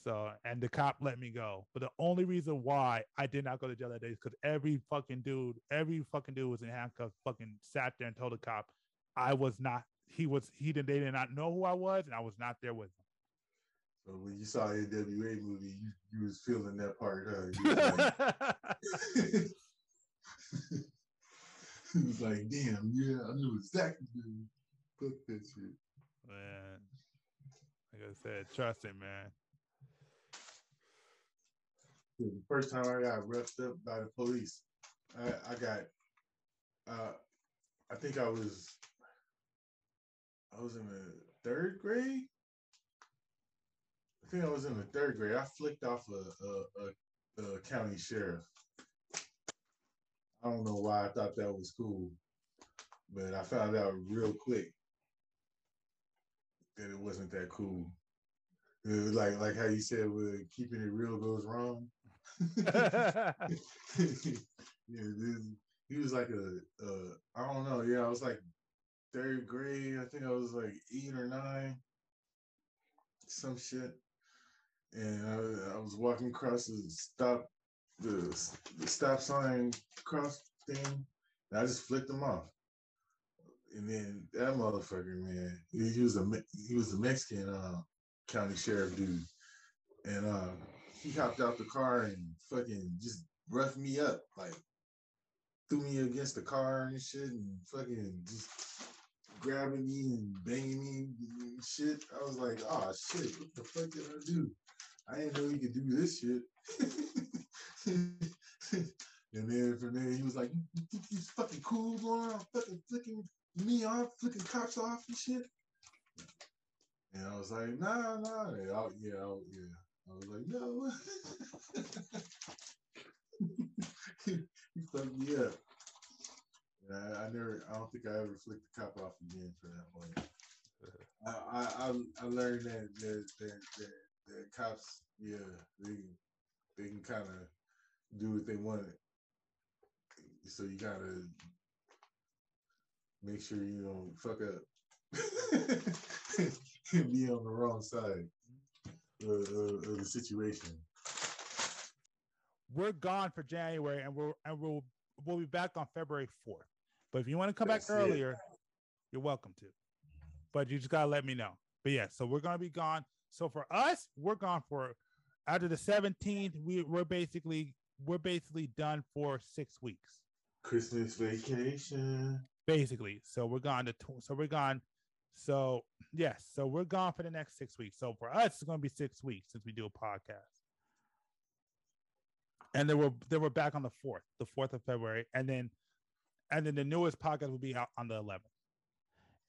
So and the cop let me go. But the only reason why I did not go to jail that day is because every fucking dude, every fucking dude was in handcuffs, fucking sat there and told the cop I was not. He was. He did. They did not know who I was, and I was not there with him. So when you saw the NWA movie, you, you was feeling that part, huh? You was like, he was like, damn, yeah, I knew exactly. dude. Fuck that shit. man, like I said, trust him, man. The first time I got roughed up by the police, I, I got, uh, I think I was, I was in the third grade. I think I was in the third grade. I flicked off a, a, a, a county sheriff. I don't know why I thought that was cool, but I found out real quick that it wasn't that cool. It was like like how you said, with keeping it real goes wrong. [LAUGHS] [LAUGHS] yeah, he was like a, a, I don't know. Yeah, I was like third grade. I think I was like eight or nine, some shit. And I, I was walking across the stop, the, the stop sign cross thing. And I just flicked him off. And then that motherfucker, man, he, he was a he was a Mexican uh, county sheriff dude, and uh, he hopped out the car and fucking just roughed me up, like threw me against the car and shit, and fucking just grabbing me and banging me and shit. I was like, oh shit, what the fuck did I do? I didn't know he could do this shit. [LAUGHS] and then from there, he was like, you, think he's fucking cool going around fucking flicking me off, flicking cops off and shit? And I was like, nah, nah. I, yeah, I, yeah. I was like, no. [LAUGHS] he fucked me up. I, I never, I don't think I ever flicked the cop off again for that one. [LAUGHS] I, I, I- learned that that, that, that, that cops, yeah, they they can kind of do what they want. So you gotta make sure you don't fuck up. [LAUGHS] And be on the wrong side of, of, of the situation. We're gone for January, and we're and we'll we'll be back on February fourth. But if you want to come That's back it. earlier, you're welcome to. But you just gotta let me know. But yeah, so we're gonna be gone. So for us, we're gone for after the 17th. We we're basically we're basically done for six weeks. Christmas vacation. basically. So we're gone to tw- so we're gone. So yes, so we're gone for the next six weeks. So for us, it's to be six weeks since we do a podcast. And then we're then we're back on the fourth, the fourth of February, and then and then the newest podcast will be out on the 11th.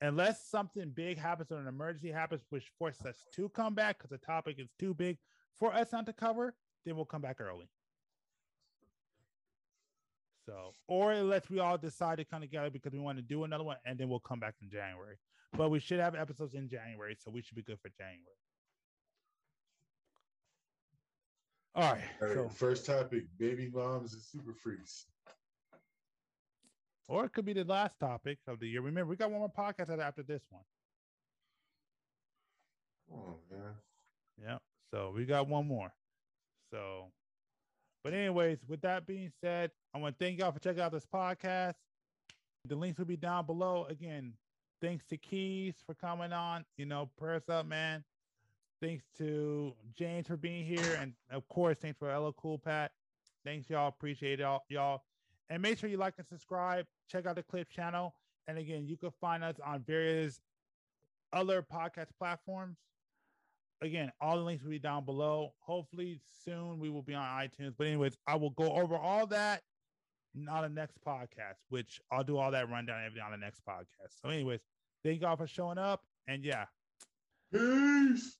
Unless something big happens or an emergency happens, which forces us to come back because the topic is too big for us not to cover, then we'll come back early. So, or unless we all decide to come together because we want to do another one, and then we'll come back in January. But we should have episodes in January, so we should be good for January. All right. All right, So, first topic: baby moms and super freaks. Or it could be the last topic of the year. Remember, we got one more podcast after this one. On, man. Yeah. So we got one more. So, but anyways, with that being said, I want to thank y'all for checking out this podcast. The links will be down below. Again, thanks to Keys for coming on. You know, prayers up, man. Thanks to James for being here, and of course, thanks for LL Cool Pat. Thanks, y'all. Appreciate y'all. y'all. And make sure you like and subscribe. Check out the Clip channel. And again, you can find us on various other podcast platforms again, all the links will be down below. Hopefully, soon we will be on iTunes. But, anyways, I will go over all that on the next podcast, which I'll do all that rundown everything on the next podcast. So, anyways, thank y'all for showing up. And yeah, Peace.